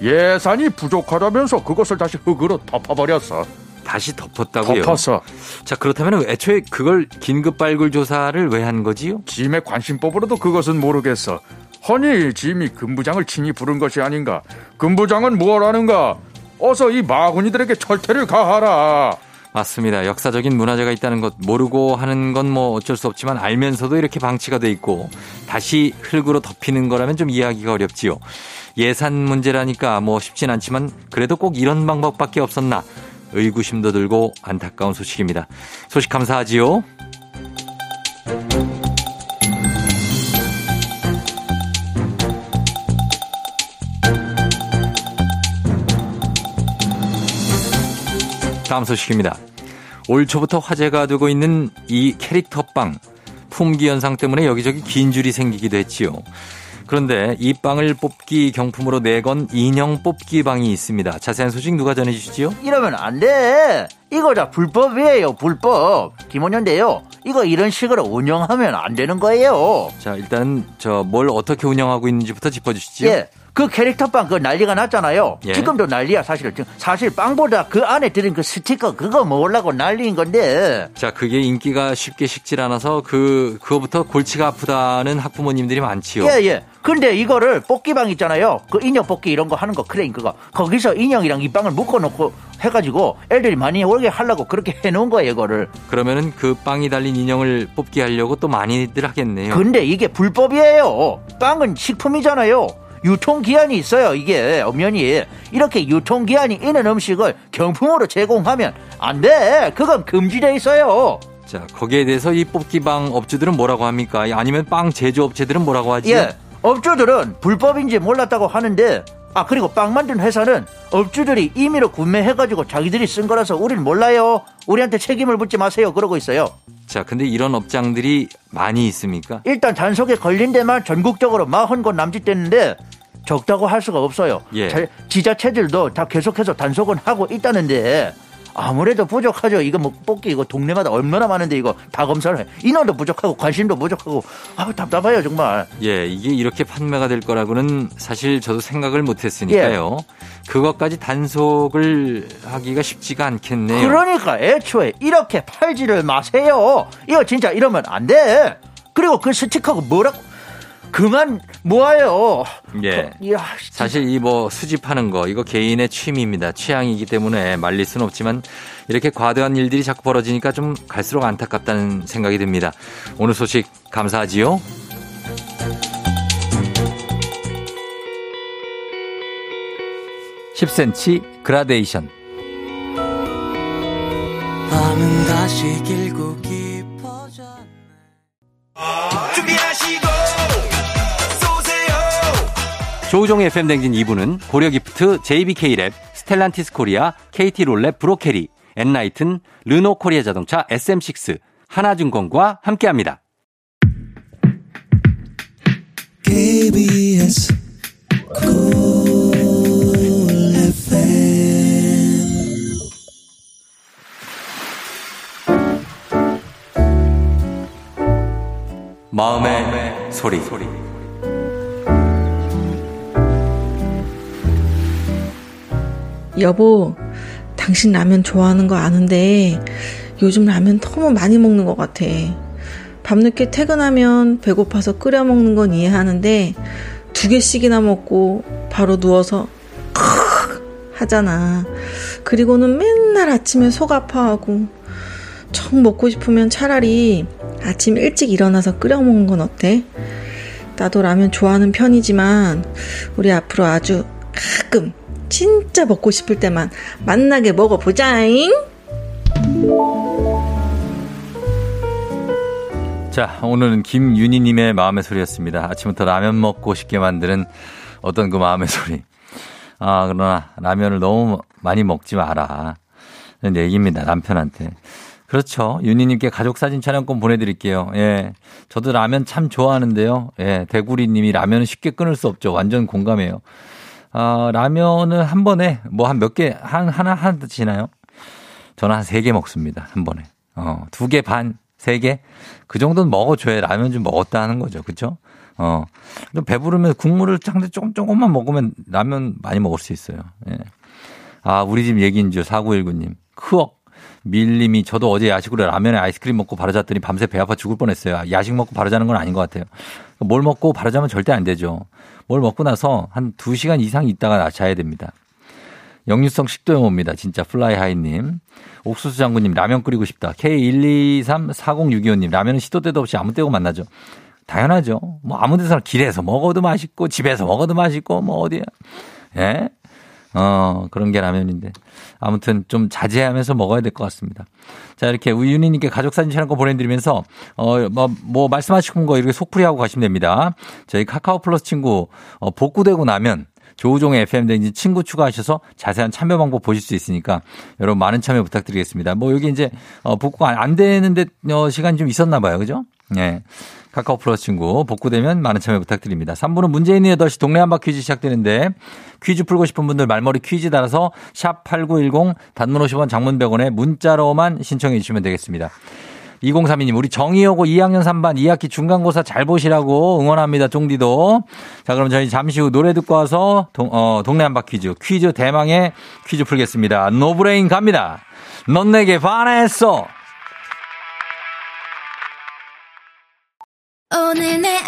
D: 예산이 부족하다면서 그것을 다시 흙으로 덮어버렸어
A: 다시 덮었다고요.
D: 덮었어
A: 자, 그렇다면 애초에 그걸 긴급 발굴 조사를 왜 한 거지요?
D: 짐의 관심법으로도 그것은 모르겠어 허니 짐이 금부장을 친히 부른 것이 아닌가 금부장은 뭘 하는가 어서 이 마구니들에게 철퇴를 가하라
A: 맞습니다. 역사적인 문화재가 있다는 것 모르고 하는 건 뭐 어쩔 수 없지만 알면서도 이렇게 방치가 돼 있고 다시 흙으로 덮이는 거라면 좀 이해하기가 어렵지요. 예산 문제라니까 뭐 쉽진 않지만 그래도 꼭 이런 방법밖에 없었나 의구심도 들고 안타까운 소식입니다. 소식 감사하지요. 다음 소식입니다. 올 초부터 화제가 되고 있는 이 캐릭터 빵 품귀 현상 때문에 여기저기 긴 줄이 생기기도 했지요. 그런데 이 빵을 뽑기 경품으로 내건 인형 뽑기 방이 있습니다. 자세한 소식 누가 전해주시지요?
E: 이러면 안 돼. 이거 다 불법이에요, 불법. 김원현인데요. 이거 이런 식으로 운영하면 안 되는 거예요.
A: 자, 일단 저 뭘 어떻게 운영하고 있는지부터 짚어주시지요.
E: 예. 그 캐릭터빵 그 난리가 났잖아요.
A: 예.
E: 지금도 난리야, 사실. 사실 빵보다 그 안에 들은 그 스티커 그거 먹으려고 난리인 건데.
A: 자, 그게 인기가 쉽게 식질 않아서 그 그거부터 골치가 아프다는 학부모님들이 많지요.
E: 예, 예. 근데 이거를 뽑기방 있잖아요. 그 인형 뽑기 이런 거 하는 거 크레인 그거. 거기서 인형이랑 이 빵을 묶어놓고 해가지고 애들이 많이 오게 하려고 그렇게 해놓은 거예요, 이거를.
A: 그러면은 그 빵이 달린 인형을 뽑기 하려고 또 많이들 하겠네요.
E: 근데 이게 불법이에요. 빵은 식품이잖아요. 유통기한이 있어요, 이게, 엄연히. 이렇게 유통기한이 있는 음식을 경품으로 제공하면 안 돼. 그건 금지돼 있어요.
A: 자, 거기에 대해서 이 뽑기방 업주들은 뭐라고 합니까? 아니면 빵 제조업체들은 뭐라고 하지?
E: 예. 업주들은 불법인지 몰랐다고 하는데 아 그리고 빵 만든 회사는 업주들이 임의로 구매해가지고 자기들이 쓴 거라서 우린 몰라요. 우리한테 책임을 묻지 마세요. 그러고 있어요.
A: 자, 근데 이런 업장들이 많이 있습니까?
E: 일단 단속에 걸린 데만 전국적으로 40곳 남짓됐는데 적다고 할 수가 없어요.
A: 예.
E: 자- 지자체들도 다 계속해서 단속은 하고 있다는데 아무래도 부족하죠. 이거 뭐 뽑기 이거 동네마다 얼마나 많은데 이거 다 검사를 해. 인원도 부족하고 관심도 부족하고 아 답답해요 정말.
A: 예, 이게 이렇게 판매가 될 거라고는 사실 저도 생각을 못 했으니까요. 그것까지 단속을 하기가 쉽지가 않겠네요.
E: 그러니까 애초에 이렇게 팔지를 마세요. 이거 진짜 이러면 안 돼. 그리고 그 스티커가 뭐라고 그만 모아요.
A: 예.
E: 그, 이야,
A: 사실 이 뭐 수집하는 거 이거 개인의 취미입니다. 취향이기 때문에 말릴 수는 없지만 이렇게 과도한 일들이 자꾸 벌어지니까 좀 갈수록 안타깝다는 생각이 듭니다. 오늘 소식 감사하지요. (10cm) 그라데이션
C: 밤은 다시 길고 깊어져 준
A: 조우종의 FM 대행진 2부는 고려기프트, JBK랩, 스텔란티스 코리아, KT롤랩 브로케리, 엔라이튼, 르노 코리아 자동차, SM6, 하나증권과 함께합니다.
C: KBS
A: 마음의, 소리.
F: 여보, 당신 라면 좋아하는 거 아는데 요즘 라면 너무 많이 먹는 것 같아. 밤늦게 퇴근하면 배고파서 끓여 먹는 건 이해하는데 두 개씩이나 먹고 바로 누워서 크 하잖아. 그리고는 맨날 아침에 속 아파하고 정 먹고 싶으면 차라리 아침 일찍 일어나서 끓여 먹는 건 어때? 나도 라면 좋아하는 편이지만 우리 앞으로 아주 가끔 진짜 먹고 싶을 때만 만나게 먹어보자잉.
A: 자, 오늘은 김윤희님의 마음의 소리였습니다. 아침부터 라면 먹고 싶게 만드는 어떤 그 마음의 소리. 아, 그러나 라면을 너무 많이 먹지 마라. 이런 얘기입니다. 남편한테. 그렇죠. 윤희님께 가족 사진 촬영권 보내드릴게요. 예. 저도 라면 참 좋아하는데요. 예. 대구리님이 라면은 쉽게 끊을 수 없죠. 완전 공감해요. 아, 라면을 한 번에 뭐 한 몇 개, 한, 하나, 하나 드시나요? 저는 한 세 개 먹습니다. 한 번에. 어, 두 개 반, 세 개? 그 정도는 먹어줘야 라면 좀 먹었다 하는 거죠. 그쵸? 어, 좀 배부르면 국물을 상대 조금, 조금만 먹으면 라면 많이 먹을 수 있어요. 예. 아, 우리 집 얘기인 줄 4919님. 크억. 밀림이 저도 어제 야식으로 라면에 아이스크림 먹고 바로 잤더니 밤새 배 아파 죽을 뻔했어요. 야식 먹고 바로 자는 건 아닌 것 같아요. 뭘 먹고 바로 자면 절대 안 되죠. 뭘 먹고 나서 한 2시간 이상 있다가 자야 됩니다. 역류성 식도염 옵니다. 진짜 플라이 하이님. 옥수수 장군님 라면 끓이고 싶다. K1234062호님 라면은 시도 때도 없이 아무 때고 맛나죠. 당연하죠. 뭐 아무 데서나 길에서 먹어도 맛있고 집에서 먹어도 맛있고 뭐 어디야. 예? 어, 그런 게 라면인데. 아무튼 좀 자제하면서 먹어야 될 것 같습니다. 자, 이렇게 우윤희님께 가족 사진 촬영 거 보내드리면서, 어, 뭐, 뭐, 말씀하시고 거 이렇게 속풀이 하고 가시면 됩니다. 저희 카카오 플러스 친구, 어, 복구되고 나면 조우종의 FM댕진 친구 추가하셔서 자세한 참여 방법 보실 수 있으니까 여러분 많은 참여 부탁드리겠습니다. 뭐 여기 이제, 어, 복구가 안- 안 되는데, 어, 시간이 좀 있었나 봐요. 그죠? 예. 카카오 플러스 친구 복구되면 많은 참여 부탁드립니다. 3부는 문재인의 8시 동네 한바 퀴즈 시작되는데 퀴즈 풀고 싶은 분들 말머리 퀴즈 달아서 샵 8910 단문 50원 장문 100원에 문자로만 신청해 주시면 되겠습니다. 2032님, 우리 정희여고 2학년 3반 2학기 중간고사 잘 보시라고 응원합니다, 쫑디도. 자, 그럼 저희 잠시 후 노래 듣고 와서 동, 어, 동네 한바 퀴즈, 퀴즈 대망의 퀴즈 풀겠습니다. 노브레인 갑니다. 넌 내게 반했어.
G: 오늘 내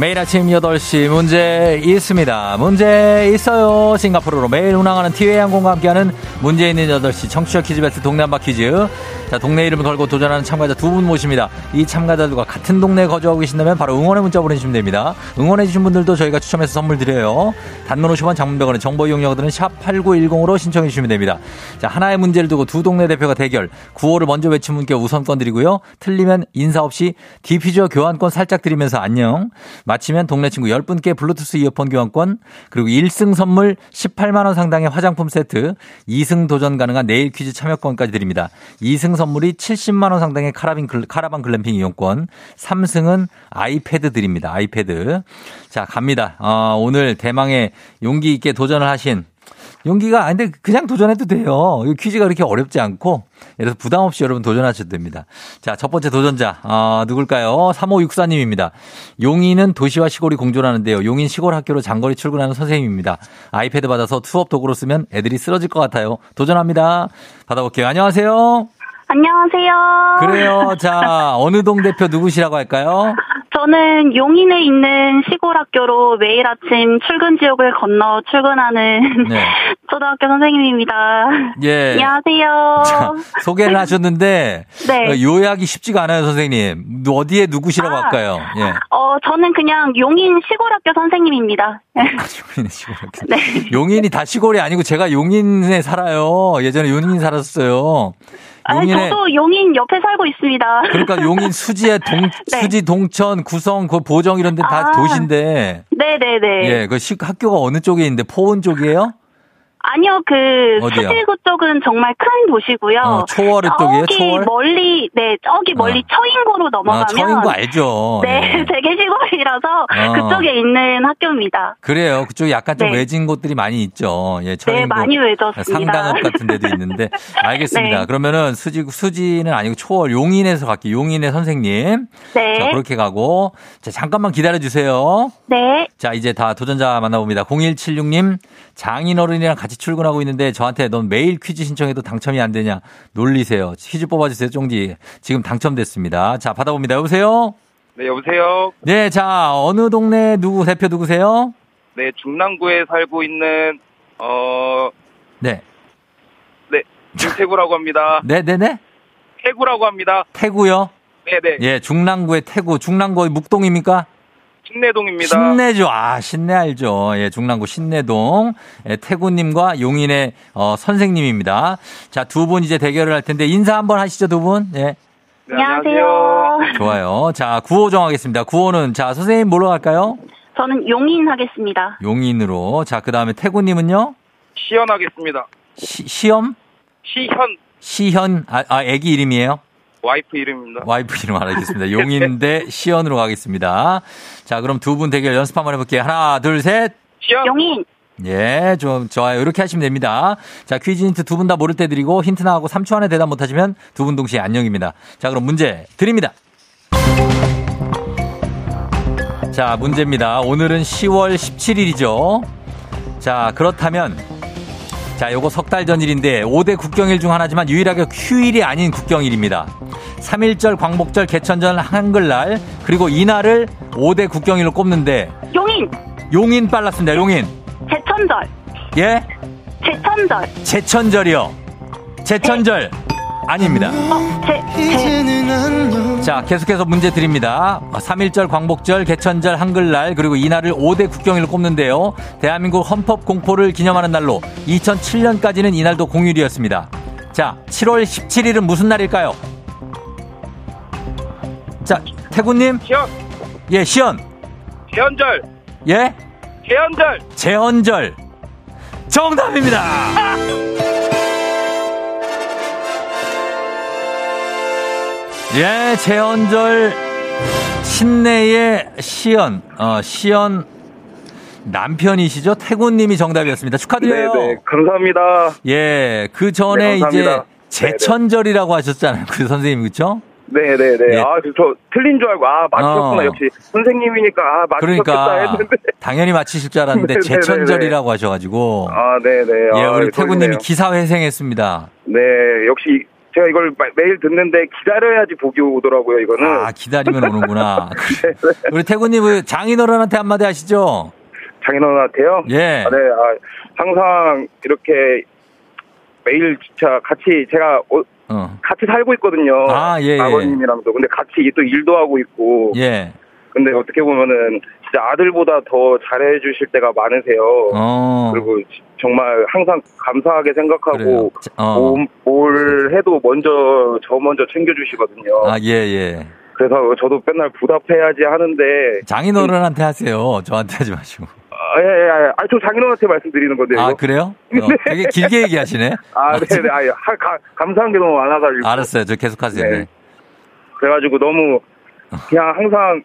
A: 매일 아침 8시 문제 있습니다. 문제 있어요. 싱가포르로 매일 운항하는 티웨이 항공과 함께하는 문제 있는 8시 청취자 퀴즈 배틀 동네 한바 퀴즈. 자, 동네 이름을 걸고 도전하는 참가자 두 분 모십니다. 이 참가자들과 같은 동네에 거주하고 계신다면 바로 응원의 문자 보내주시면 됩니다. 응원해주신 분들도 저희가 추첨해서 선물 드려요. 단문 50원 장문백원의 정보 이용료들은 샵 8910으로 신청해주시면 됩니다. 자, 하나의 문제를 두고 두 동네 대표가 대결. 구호를 먼저 외친 분께 우선권 드리고요. 틀리면 인사 없이 디퓨저 교환권 살짝 드리면서 안녕. 마치면 동네 친구 10분께 블루투스 이어폰 교환권, 그리고 1승 선물 18만원 상당의 화장품 세트, 2승 도전 가능한 내일 퀴즈 참여권까지 드립니다. 2승 선물이 70만원 상당의 카라빈, 글- 카라반 글램핑 이용권, 3승은 아이패드 드립니다. 아이패드. 자, 갑니다. 어, 오늘 대망의 용기 있게 도전을 하신 용기가, 아, 근데 그냥 도전해도 돼요. 이 퀴즈가 그렇게 어렵지 않고, 그래서 부담 없이 여러분 도전하셔도 됩니다. 자, 첫 번째 도전자, 어, 누굴까요? 3564님입니다. 용인은 도시와 시골이 공존하는데요. 용인 시골 학교로 장거리 출근하는 선생님입니다. 아이패드 받아서 수업 도구로 쓰면 애들이 쓰러질 것 같아요. 도전합니다. 받아볼게요. 안녕하세요.
H: 안녕하세요.
A: 그래요. 자, 어느 동 대표 누구시라고 할까요?
H: 저는 용인에 있는 시골 학교로 매일 아침 출근 지역을 건너 출근하는
A: 네.
H: 초등학교 선생님입니다.
A: 예.
H: 안녕하세요.
A: 자, 소개를 하셨는데,
H: 네.
A: 어, 요약이 쉽지가 않아요, 선생님. 어디에 누구시라고
H: 아.
A: 할까요? 예.
H: 어, 저는 그냥 용인 시골 학교 선생님입니다.
A: 용인의 시골 학교.
H: 네.
A: 용인이 다 시골이 아니고 제가 용인에 살아요. 예전에 용인 살았어요.
H: 아니,
A: 용인에
H: 저도 용인 옆에 살고 있습니다.
A: 그러니까 용인 수지에 동
H: 네.
A: 수지 동천 구성 그 보정 이런 데다
H: 아.
A: 도시인데
H: 네 네 네.
A: 예, 그 시, 학교가 어느 쪽에 있는데 포원 쪽이에요?
H: 아니요, 그? 수지구 쪽은 정말 큰 도시고요.
A: 어, 초월의 쪽이에요?
H: 저기
A: 초월?
H: 멀리, 네, 저기 멀리
A: 어.
H: 처인고로 넘어가면.
A: 아, 처인구 알죠.
H: 네,
A: 예.
H: 되게 시골이라서
A: 어.
H: 그쪽에 있는 학교입니다.
A: 그래요. 그쪽에 약간 좀
H: 네.
A: 외진 곳들이 많이 있죠. 예, 처인구.
H: 네, 많이 외졌습니다.
A: 상당읍 같은 데도 있는데. 알겠습니다.
H: 네.
A: 그러면은 수지, 수지는 아니고 초월, 용인에서 갈게요. 용인의 선생님.
H: 네.
A: 자, 그렇게 가고. 자, 잠깐만 기다려 주세요.
H: 네.
A: 자, 이제 다 도전자 만나봅니다. 0176님, 장인어른이랑 같이 출근하고 있는데 저한테 넌 매일 퀴즈 신청해도 당첨이 안 되냐 놀리세요. 퀴즈 뽑아주세요, 쫑디. 지금 당첨됐습니다. 자, 받아봅니다. 여보세요?
I: 네, 여보세요.
A: 네, 자, 어느 동네 누구, 대표 누구세요?
I: 네, 중랑구에 살고 있는 어,
A: 네.
I: 네, 김태구라고 합니다.
A: 네네네?
I: 태구라고 합니다.
A: 태구요?
I: 네, 네.
A: 예, 중랑구의 태구. 중랑구 묵동입니까?
I: 신내동입니다.
A: 신내죠. 아, 신내 알죠. 예, 중랑구 신내동. 예, 태구님과 용인의 어, 선생님입니다. 자, 두 분 이제 대결을 할 텐데 인사 한번 하시죠, 두 분. 예.
I: 네,
H: 안녕하세요.
A: 좋아요. 자, 구호 정하겠습니다. 구호는 자, 선생님 뭐로 갈까요?
H: 저는 용인 하겠습니다.
A: 용인으로. 자, 그다음에 태구님은요?
I: 시연 하겠습니다.
A: 시, 시험?
I: 시현
A: 시현 아, 아 애기 이름이에요?
I: 와이프 이름입니다.
A: 와이프 이름 알겠습니다. 용인 대 시연으로 가겠습니다. 자, 그럼 두 분 대결 연습 한번 해볼게요. 하나, 둘, 셋.
I: 시연.
H: 용인.
A: 예, 좀 좋아요. 이렇게 하시면 됩니다. 자, 퀴즈 힌트 두 분 다 모를 때 드리고 힌트 나하고 3초 안에 대답 못하시면 두 분 동시에 안녕입니다. 자, 그럼 문제 드립니다. 자, 문제입니다. 오늘은 10월 17일이죠. 자, 그렇다면 자, 요거 석 달 전 일인데 5대 국경일 중 하나지만 유일하게 휴일이 아닌 국경일입니다. 3일절, 광복절, 개천절, 한글날 그리고 이날을 5대 국경일로 꼽는데
H: 용인.
A: 용인 빨랐습니다. 용인.
H: 제천절.
A: 예?
H: 제천절.
A: 제천절이요. 제천절 아닙니다.
H: 어,
A: 자, 계속해서 문제 드립니다. 3일절, 광복절, 개천절, 한글날, 그리고 이날을 5대 국경일로 꼽는데요. 대한민국 헌법 공포를 기념하는 날로 2007년까지는 이날도 공휴일이었습니다. 자, 7월 17일은 무슨 날일까요? 자, 태구님?
I: 시연.
A: 예, 시연.
I: 개연절.
A: 예?
I: 개연절.
A: 재헌절. 정답입니다! 예, 재헌절 신내의 시연, 어, 시연, 남편이시죠? 태군님이 정답이었습니다. 축하드려요.
I: 네네. 감사합니다.
A: 예, 그 전에
I: 네,
A: 이제. 제천절이라고 하셨잖아요. 그 선생님, 그쵸?
I: 네네네.
A: 네.
I: 아, 저, 저 틀린 줄 알고, 아, 맞췄구나.
A: 어.
I: 역시 선생님이니까, 아, 맞췄겠다
A: 그러니까
I: 했는데.
A: 당연히 맞히실 줄 알았는데
I: 네네네네.
A: 제천절이라고 하셔가지고
I: 아, 네네.
A: 예,
I: 아,
A: 우리 태구님이
I: 떨리네요.
A: 기사회생했습니다.
I: 네, 역시 제가 이걸 마- 매일 듣는데 기다려야지 복이 오더라고요, 이거는.
A: 아, 기다리면 오는구나. 그래. 우리 태구님 그 장인어른한테 한마디 하시죠?
I: 장인어른한테요?
A: 예.
I: 아, 네, 아, 항상 이렇게 매일 진짜 같이 제가 어,
A: 어.
I: 같이 살고 있거든요.
A: 아, 예, 예.
I: 아버님이랑도. 근데 같이 또 일도 하고 있고.
A: 예.
I: 근데 어떻게 보면은 진짜 아들보다 더 잘해 주실 때가 많으세요.
A: 어.
I: 그리고 지- 정말 항상 감사하게. 생각하고
A: 자, 어.
I: 뭐, 뭘 해도 먼저 저 먼저 챙겨 주시거든요.
A: 아, 예, 예.
I: 그래서 저도 맨날 부답해야지 하는데
A: 장인어른한테 하세요. 저한테 하지 마시고.
I: 아, 예, 예, 예. 아, 저 장인어른한테 말씀드리는 건데요.
A: 아, 그래요? 어, 되게 길게 얘기하시네.
I: 아, 네, 네. 아, 하- 가- 감사한 게 너무 많아가지고.
A: 알았어요. 저 계속 하세요.
I: 네.
A: 네.
I: 그래가지고 너무 그냥 항상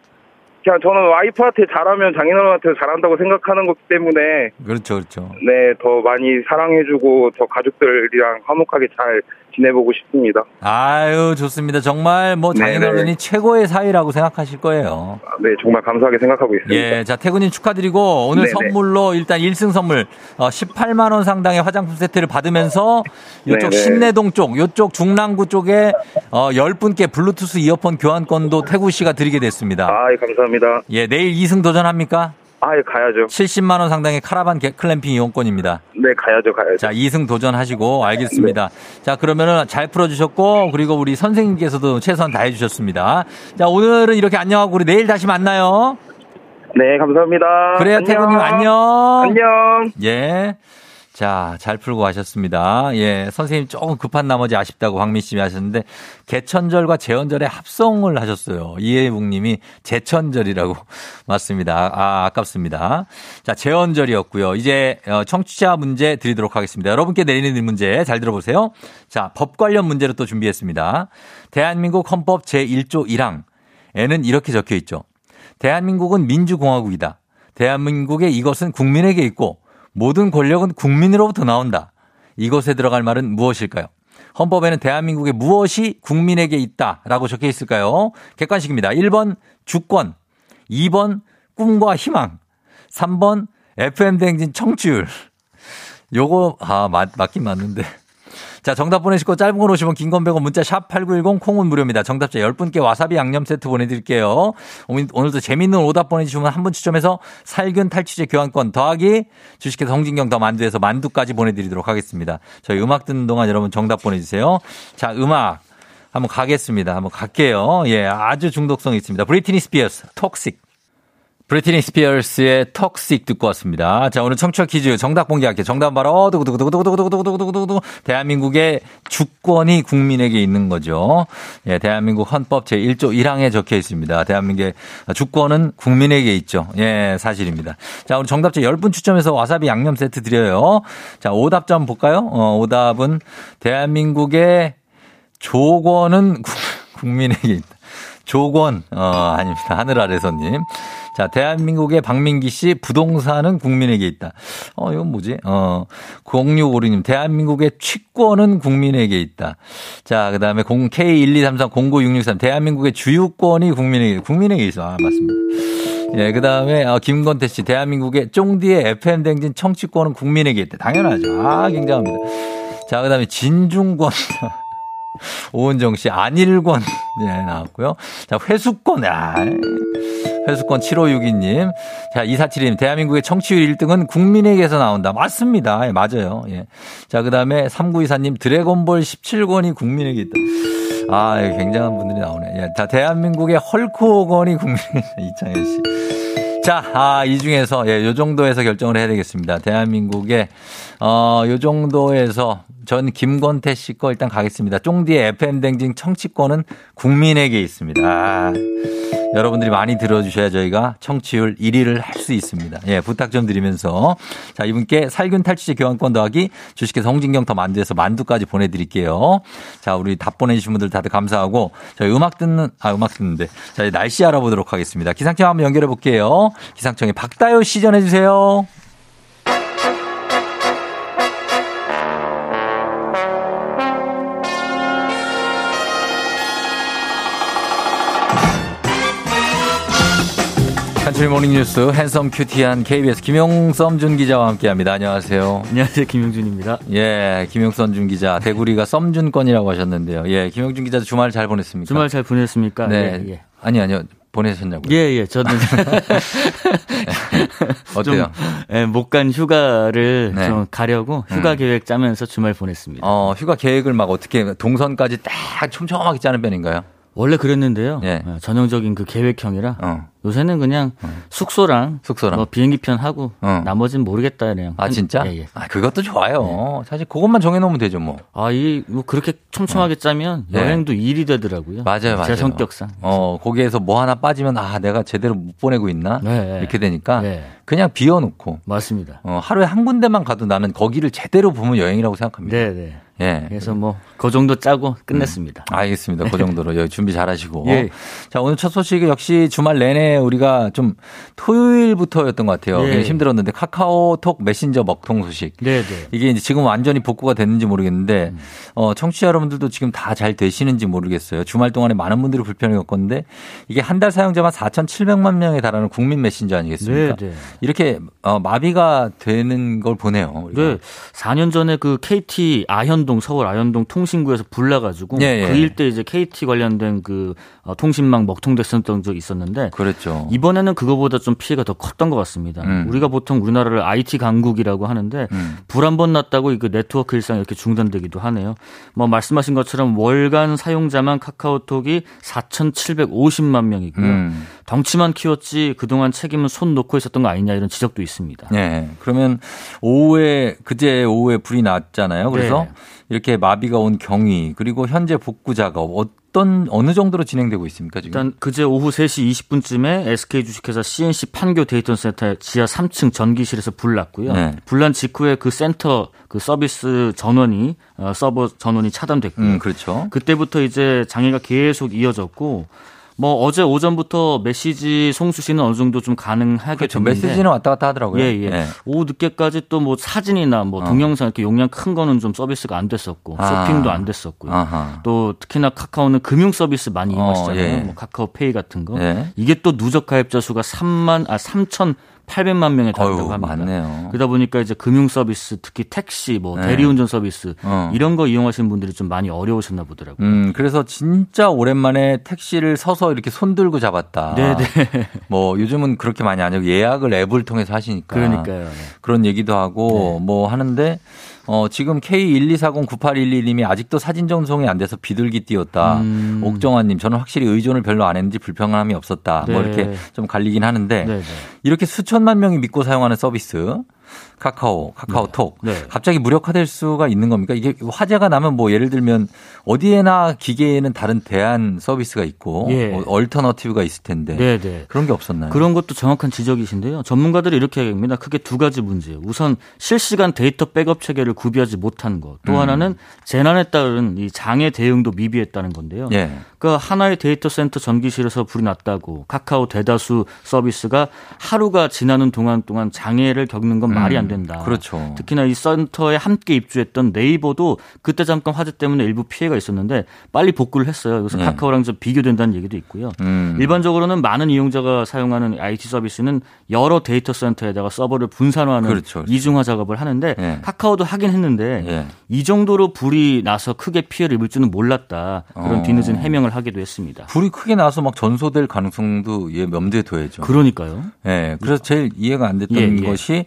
I: 그냥 저는 와이프한테 잘하면 장인어른한테 잘한다고 생각하는 거기 때문에
A: 그렇죠, 그렇죠.
I: 네, 더 많이 사랑해주고 더 가족들이랑 화목하게 잘 지내보고 싶습니다.
A: 아유, 좋습니다. 정말 뭐 장인어른이
I: 네네.
A: 최고의 사이라고 생각하실 거예요.
I: 아, 네, 정말 감사하게 생각하고 있습니다.
A: 예, 자, 태구님 축하드리고 오늘
I: 네네.
A: 선물로 일단 1승 선물 어, 18만원 상당의 화장품 세트를 받으면서 이쪽
I: 네네.
A: 신내동 쪽, 요쪽 중랑구 쪽에 어, 10분께 블루투스 이어폰 교환권도 태구 씨가 드리게 됐습니다.
I: 아, 예, 감사합니다.
A: 예, 내일 2승 도전합니까?
I: 아, 예, 가야죠.
A: 70만 원 상당의 카라반 개- 클램핑 이용권입니다.
I: 네, 가야죠, 가야죠.
A: 자, 2승 도전하시고 알겠습니다. 자, 그러면은 잘 풀어주셨고 그리고 우리 선생님께서도 최선 다해 주셨습니다. 자, 오늘은 이렇게 안녕하고 우리 내일 다시 만나요.
I: 네, 감사합니다.
A: 그래요,
I: 안녕.
A: 태구님 안녕.
I: 안녕.
A: 예. 자, 잘 풀고 가셨습니다. 예, 선생님 조금 급한 나머지 아쉽다고 황미 씨이 하셨는데, 개천절과 제헌절의 합성을 하셨어요. 이혜묵 님이 제천절이라고. 맞습니다. 아, 아깝습니다. 자, 제헌절이었고요. 이제 어, 청취자 문제 드리도록 하겠습니다. 여러분께 내리는 문제 잘 들어보세요. 자, 법 관련 문제로 또 준비했습니다. 대한민국 헌법 제1조 1항 에는 이렇게 적혀 있죠. 대한민국은 민주공화국이다. 대한민국의 이것은 국민에게 있고 모든 권력은 국민으로부터 나온다. 이것에 들어갈 말은 무엇일까요? 헌법에는 대한민국의 무엇이 국민에게 있다 라고 적혀 있을까요? 객관식입니다. 1번 주권, 2번 꿈과 희망, 3번 FM 대행진 청취율. 요거 아 맞, 맞긴 맞는데. 자, 정답 보내시고 짧은 건 50원 긴 건 100원 문자 샵 8910 콩은 무료입니다. 정답자 10분께 와사비 양념 세트 보내드릴게요. 오늘- 오늘도 재밌는 오답 보내주시면 한 분 추첨해서 살균 탈취제 교환권 더하기 주식회사 홍진경 더 만두에서 만두까지 보내드리도록 하겠습니다. 저희 음악 듣는 동안 여러분 정답 보내주세요. 자, 음악 한번 가겠습니다. 한번 갈게요. 예, 아주 중독성 있습니다. 브리티니 스피어스, Toxic. 브리티니 스피어스의 턱식 듣고 왔습니다. 자, 오늘 청취자 퀴즈 정답 공개할게요. 정답 바로 두구두구두구두구두구두구두구두구 대한민국의 주권이 국민에게 있는 거죠. 예, 대한민국 헌법 제1조 1항에 적혀 있습니다. 대한민국의 주권은 국민에게 있죠. 예, 사실입니다. 자, 오늘 정답자 10분 추첨해서 와사비 양념 세트 드려요. 자, 오답 좀 볼까요? 어, 오답은 대한민국의 조권은 국- 국민에게 있다. 조권, 어, 아닙니다. 하늘 아래서님. 자, 대한민국의 박민기 씨, 부동산은 국민에게 있다. 어, 이건 뭐지? 어, 0656님, 대한민국의 취권은 국민에게 있다. 자, 그 다음에 K123309663, 대한민국의 주유권이 국민에게, 국민에게 있어. 아, 맞습니다. 예, 그 다음에, 어, 김건태 씨, 대한민국의 쫑디의 FM댕진 청취권은 국민에게 있다. 당연하죠. 아, 굉장합니다. 자, 그 다음에 진중권. 오은정 씨, 안일권. 예, 나왔고요. 자, 회수권. 아, 회수권 7562님. 자, 247님. 대한민국의 청취율 1등은 국민에게서 나온다. 맞습니다. 예, 맞아요. 예. 자, 그 다음에 3924님. 드래곤볼 17권이 국민에게 있다. 아, 예, 굉장한 분들이 나오네. 예. 자, 대한민국의 헐크 호건이 국민에게 이창현 씨. 자, 아, 이 중에서, 예, 요 정도에서 결정을 해야 되겠습니다. 대한민국의, 어, 요 정도에서, 전 김건태 씨 거 일단 가겠습니다. 쫑디의 FM 댕진 청취권은 국민에게 있습니다. 아, 여러분들이 많이 들어주셔야 저희가 청취율 1위를 할 수 있습니다. 예, 부탁 좀 드리면서. 자, 이분께 살균 탈취제 교환권 더하기 주식회사 홍진경 더 만두에서 만두까지 보내드릴게요. 자, 우리 답 보내주신 분들 다들 감사하고 저희 음악 듣는, 아, 음악 듣는데. 자, 날씨 알아보도록 하겠습니다. 기상청 한번 연결해 볼게요. 기상청에 박다요 씨 전해주세요. 간추리 모닝뉴스 핸섬 큐티한 KBS 김용썸준 기자와 함께합니다. 안녕하세요.
J: 안녕하세요. 김용준입니다.
A: 예, 김용썸준 기자. 대구리가 썸준권이라고 하셨는데요. 예, 김용준 기자도 주말 잘 보냈습니까?
J: 주말 잘 보냈습니까?
A: 네.
J: 예, 예.
A: 아니, 아니요. 보내셨냐고요?
J: 예, 예. 저는
A: 어때요?
J: 예, 못간 휴가를
A: 네.
J: 좀 가려고 휴가
A: 음.
J: 계획 짜면서 주말 보냈습니다.
A: 어, 휴가 계획을 막 어떻게 동선까지 딱 촘촘하게 짜는 편인가요?
J: 원래 그랬는데요.
A: 예.
J: 어, 전형적인 그 계획형이라
A: 어.
J: 요새는 그냥 숙소랑,
A: 숙소랑.
J: 뭐 비행기편 하고
A: 어.
J: 나머지는 모르겠다 그냥.
A: 아, 진짜?
J: 예, 예.
A: 아, 그것도 좋아요. 사실 그것만 정해놓으면 되죠, 뭐.
J: 아, 이, 뭐 그렇게 촘촘하게 짜면
A: 네.
J: 여행도 일이 되더라고요.
A: 맞아요, 맞아요.
J: 제 성격상.
A: 어, 거기에서 뭐 하나 빠지면, 아, 내가 제대로 못 보내고 있나?
J: 네.
A: 이렇게 되니까,
J: 네.
A: 그냥 비워놓고,
J: 맞습니다.
A: 어, 하루에 한 군데만 가도 나는 거기를 제대로 보면 여행이라고 생각합니다.
J: 네, 네.
A: 예.
J: 그래서 뭐 그 정도 짜고 끝냈습니다.
A: 알겠습니다. 그 정도로 여기 준비 잘 하시고.
J: 예.
A: 자, 오늘 첫 소식 역시 주말 내내 우리가 좀 토요일부터였던 것 같아요.
J: 예.
A: 힘들었는데 카카오톡 메신저 먹통 소식.
J: 네, 네.
A: 이게 이제 지금 완전히 복구가 됐는지 모르겠는데,
J: 음.
A: 어, 청취자 여러분들도 지금 다 잘 되시는지 모르겠어요. 주말 동안에 많은 분들이 불편을 겪었는데, 이게 한 달 사용자만 4,700만 명에 달하는 국민 메신저 아니겠습니까?
J: 네, 네.
A: 이렇게 어, 마비가 되는 걸 보네요. 우리가.
J: 네, 4년 전에 그 KT 아현 동 서울 아현동 통신구에서 불나가지고
A: 예, 예.
J: 그 일대 이제 KT 관련된 그 어, 통신망 먹통됐었던 적이 있었는데
A: 그랬죠.
J: 이번에는 그거보다 좀 피해가 더 컸던 것 같습니다.
A: 음.
J: 우리가 보통 우리나라를 IT 강국이라고 하는데
A: 음.
J: 불한 번 났다고 이그 네트워크 일상 이렇게 중단되기도 하네요. 뭐 말씀하신 것처럼 월간 사용자만 카카오톡이 4,750만 명이고요.
A: 음.
J: 덩치만 키웠지 그동안 책임은 손 놓고 있었던 거 아니냐 이런 지적도 있습니다.
A: 네. 그러면 오후에 그제 오후에 불이 났잖아요. 그래서
J: 네.
A: 이렇게 마비가 온 경위 그리고 현재 복구 작업 어떤 어느 정도로 진행되고 있습니까 지금?
J: 일단 그제 오후 3시 20분쯤에 SK 주식회사 C&C 판교 데이터 센터 지하 3층 전기실에서 불 났고요.
A: 네.
J: 불난 직후에 그 센터 그 서비스 전원이 어, 서버 전원이 차단됐고요.
A: 음 그렇죠.
J: 그때부터 이제 장애가 계속 이어졌고 뭐 어제 오전부터 메시지 송수신은 어느 정도 좀 가능하게
A: 그렇죠.
J: 됐는데
A: 메시지는 왔다 갔다 하더라고요.
J: 예, 예.
A: 네.
J: 오후 늦게까지 또 뭐 사진이나 뭐
A: 어.
J: 동영상 이렇게 용량 큰 거는 좀 서비스가 안 됐었고
A: 아.
J: 쇼핑도 안 됐었고요.
A: 아하.
J: 또 특히나 카카오는 금융 서비스 많이
A: 어,
J: 이용하시잖아요.
A: 예.
J: 뭐 카카오페이 같은 거.
A: 네.
J: 이게 또 누적 가입자 수가 3만 아 3,800만 명에 달한다고 합니다.
A: 많네요.
J: 그러다 보니까 이제 금융 서비스, 특히 택시, 뭐
A: 네.
J: 대리운전 서비스
A: 어.
J: 이런 거 이용하시는 분들이 좀 많이 어려우셨나 보더라고요.
A: 음, 그래서 진짜 오랜만에 택시를 서서 이렇게 손 들고 잡았다.
J: 네네.
A: 뭐 요즘은 그렇게 많이 안 하고 예약을 앱을 통해서 하시니까.
J: 그러니까요. 네.
A: 그런 얘기도 하고 뭐 하는데 어, 지금 K124098111님이 아직도 사진 전송이 안 돼서 비둘기 띄웠다.
J: 음.
A: 옥정환님, 저는 확실히 의존을 별로 안 했는지 불편함이 없었다. 뭐
J: 네.
A: 이렇게 좀 갈리긴 하는데
J: 네네.
A: 이렇게 수천만 명이 믿고 사용하는 서비스 카카오, 카카오톡
J: 네. 네.
A: 갑자기 무력화될 수가 있는 겁니까? 이게 화재가 나면 뭐 예를 들면 어디에나 기계에는 다른 대안 서비스가 있고
J: 예.
A: 어, alternative가 있을 텐데
J: 네네.
A: 그런 게 없었나요?
J: 그런 것도 정확한 지적이신데요. 전문가들이 이렇게 얘기합니다. 크게 두 가지 문제예요. 우선 실시간 데이터 백업 체계를 구비하지 못한 것. 또
A: 음.
J: 하나는 재난에 따른 이 장애 대응도 미비했다는 건데요.
A: 예.
J: 그 하나의 데이터 센터 전기실에서 불이 났다고 카카오 대다수 서비스가 하루가 지나는 동안 동안 장애를 겪는 건 말이 안 된다.
A: 그렇죠.
J: 특히나 이 센터에 함께 입주했던 네이버도 그때 잠깐 화재 때문에 일부 피해가 있었는데 빨리 복구를 했어요. 그래서
A: 네.
J: 카카오랑 좀 비교된다는 얘기도 있고요.
A: 음.
J: 일반적으로는 많은 이용자가 사용하는 IT 서비스는 여러 데이터 센터에다가 서버를 분산화하는
A: 그렇죠, 그렇죠.
J: 이중화 작업을 하는데
A: 예.
J: 카카오도 하긴 했는데
A: 예.
J: 이 정도로 불이 나서 크게 피해를 입을 줄은 몰랐다. 그런
A: 어.
J: 뒤늦은 해명을 하기도 했습니다.
A: 불이 크게 나서 막 전소될 가능성도 예, 염두에 둬야죠.
J: 그러니까. 그러니까요.
A: 예. 그래서 제일 이해가 안 됐던
J: 예, 예.
A: 것이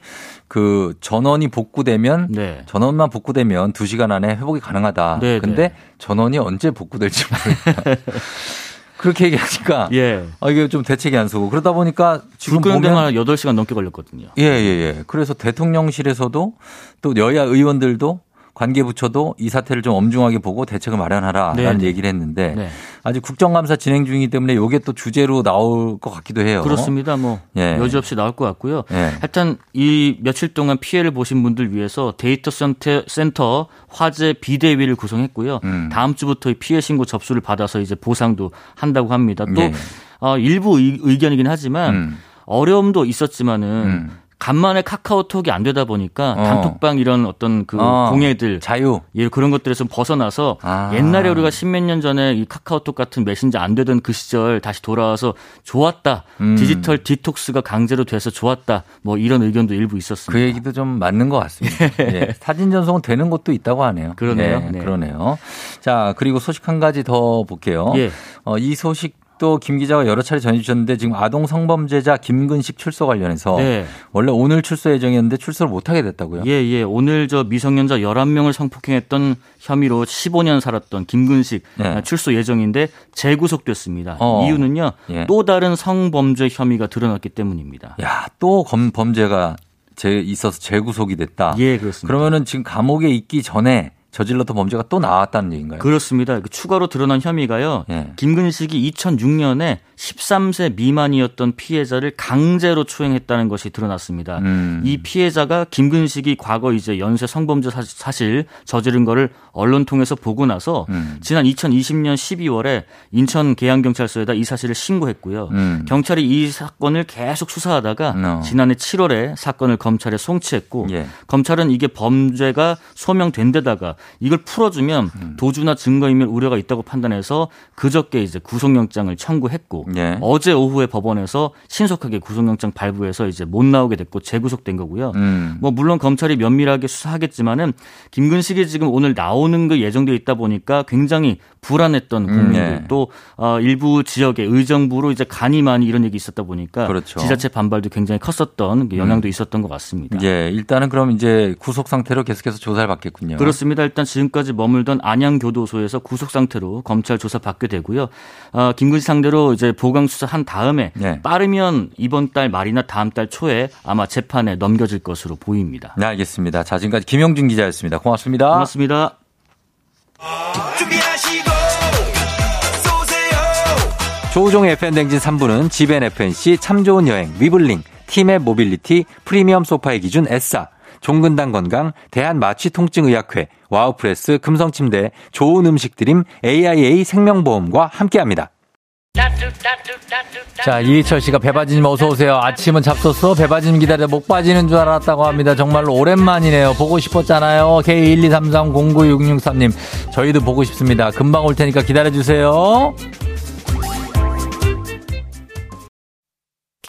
A: 그 전원이 복구되면
J: 네.
A: 전원만 복구되면 2시간 안에 회복이 가능하다.
J: 네,
A: 근데
J: 네.
A: 전원이 언제 복구될지 모르겠다. 그렇게 얘기하니까
J: 예.
A: 아, 이게 좀 대책이 안 서고 그러다 보니까 지금 보면
J: 데만 8시간 넘게 걸렸거든요.
A: 예, 예, 예. 그래서 대통령실에서도 또 여야 의원들도 관계부처도 이 사태를 좀 엄중하게 보고 대책을 마련하라라는
J: 네.
A: 얘기를 했는데
J: 네.
A: 아직 국정감사 진행 중이기 때문에 이게 또 주제로 나올 것 같기도 해요.
J: 그렇습니다. 뭐
A: 예.
J: 여지없이 나올 것 같고요.
A: 예.
J: 하여튼 이 며칠 동안 피해를 보신 분들 위해서 데이터 센터, 센터 화재 비대위를 구성했고요.
A: 음.
J: 다음 주부터 이 피해 신고 접수를 받아서 이제 보상도 한다고 합니다. 또
A: 예.
J: 어, 일부 의, 의견이긴 하지만
A: 음.
J: 어려움도 있었지만은
A: 음.
J: 간만에 카카오톡이 안 되다 보니까
A: 어.
J: 단톡방 이런 어떤 그
A: 어.
J: 공예들
A: 자유.
J: 예, 그런 것들에서 좀 벗어나서
A: 아.
J: 옛날에 우리가 십몇 년 전에 이 카카오톡 같은 메신저 안 되던 그 시절 다시 돌아와서 좋았다.
A: 음.
J: 디지털 디톡스가 강제로 돼서 좋았다. 뭐 이런 의견도 일부 있었습니다.
A: 그 얘기도 좀 맞는 것 같습니다. 예. 사진 전송은 되는 곳도 있다고 하네요.
J: 그러네요.
A: 예,
J: 네.
A: 그러네요. 자, 그리고 소식 한 가지 더 볼게요.
J: 예.
A: 어, 이 소식 도 김 기자가 여러 차례 전해주셨는데 지금 아동 성범죄자 김근식 출소 관련해서
J: 네.
A: 원래 오늘 출소 예정이었는데 출소를 못하게 됐다고요?
J: 예, 예. 오늘 저 미성년자 11명을 성폭행했던 혐의로 15년 살았던 김근식
A: 네.
J: 아, 출소 예정인데 재구속됐습니다.
A: 어.
J: 이유는요.
A: 예.
J: 또 다른 성범죄 혐의가 드러났기 때문입니다.
A: 야, 또 검, 범죄가 제, 있어서 재구속이 됐다.
J: 예, 그렇습니다.
A: 그러면은 지금 감옥에 있기 전에 저질렀던 범죄가 또 나왔다는 얘기인가요?
J: 그렇습니다. 그 추가로 드러난 혐의가요.
A: 예.
J: 김근식이 2006년에 13세 미만이었던 피해자를 강제로 추행했다는 것이 드러났습니다.
A: 음.
J: 이 피해자가 김근식이 과거 이제 연쇄 성범죄 사- 사실 저지른 거를 언론 통해서 보고 나서
A: 음.
J: 지난 2020년 12월에 인천 계양경찰서에다 이 사실을 신고했고요.
A: 음.
J: 경찰이 이 사건을 계속 수사하다가
A: 어.
J: 지난해 7월에 사건을 검찰에 송치했고
A: 예.
J: 검찰은 이게 범죄가 소명된 데다가 이걸 풀어주면
A: 음.
J: 도주나 증거인멸 우려가 있다고 판단해서 그저께 이제 구속영장을 청구했고
A: 예.
J: 어제 오후에 법원에서 신속하게 구속영장 발부해서 이제 못 나오게 됐고 재구속된 거고요.
A: 음.
J: 뭐 물론 검찰이 면밀하게 수사하겠지만은 김근식이 지금 오늘 나오는 그 예정돼 있다 보니까 굉장히 불안했던 국민들
A: 네.
J: 또 어, 일부 지역의 의정부로 이제 간이 많이 이런 얘기 있었다 보니까
A: 그렇죠.
J: 지자체 반발도 굉장히 컸었던 그 영향도 있었던 것 같습니다.
A: 예, 일단은 그럼 이제 구속 상태로 계속해서 조사를 받겠군요.
J: 그렇습니다. 일단 지금까지 머물던 안양 교도소에서 구속 상태로 검찰 조사 받게 되고요. 어, 김근식 상대로 이제 보강 수사한 다음에
A: 네.
J: 빠르면 이번 달 말이나 다음 달 초에 아마 재판에 넘겨질 것으로 보입니다.
A: 네, 알겠습니다. 자, 지금까지 김영준 기자였습니다. 고맙습니다.
J: 고맙습니다.
A: 조우종의 FM대행진 3부는 지벤 FNC 참 좋은 여행, 위블링, 티맵 모빌리티, 프리미엄 소파의 기준 에싸, 종근당 건강, 대한마취통증의학회, 와우프레스, 금성침대, 좋은 음식 드림, AIA 생명보험과 함께합니다. 자, 이희철 씨가 배바지님 어서오세요. 아침은 잡섰어? 배바지님 기다려 목 빠지는 줄 알았다고 합니다. 정말로 오랜만이네요. 보고 싶었잖아요. K123096663님. 저희도 보고 싶습니다. 금방 올 테니까 기다려주세요.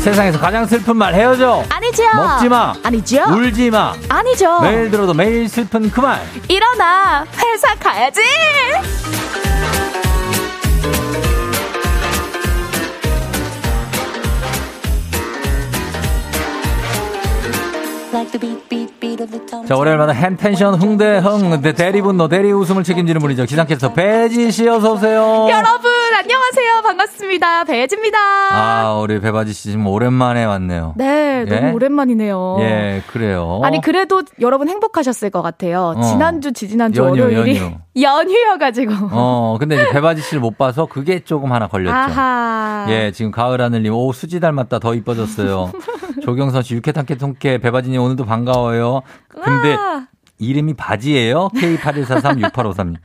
A: 세상에서 가장 슬픈 말 헤어져.
K: 아니죠.
A: 먹지 마.
K: 아니죠.
A: 울지 마.
K: 아니죠.
A: 매일 들어도 매일 슬픈 그 말.
K: 일어나. 회사 가야지.
A: 자, 월요일마다 햄텐션 흥대 흥 대- 대리분노 대리 웃음을 책임지는 분이죠. 기상캐스터 배지 씨 어서 오세요.
K: 여러분 안녕하세요. 반갑습니다. 배지입니다.
A: 아, 우리 배바지 씨 지금 오랜만에 왔네요.
K: 네, 너무
A: 예?
K: 오랜만이네요.
A: 예, 그래요.
K: 아니 그래도 여러분 행복하셨을 것 같아요.
A: 어.
K: 지난주 지지난주
A: 연휴,
K: 월요일이
A: 연휴.
K: 연휴 여가지고.
A: 어, 근데 배바지 씨를 못 봐서 그게 조금 하나 걸렸죠.
K: 아하.
A: 예, 지금 가을 하늘님, 오, 수지 닮았다. 더 이뻐졌어요. 조경선 씨, 육회 탕케 통케, 배바지님 오늘도 반가워요. 근데
K: 우와.
A: 이름이 바지예요? K81436853님.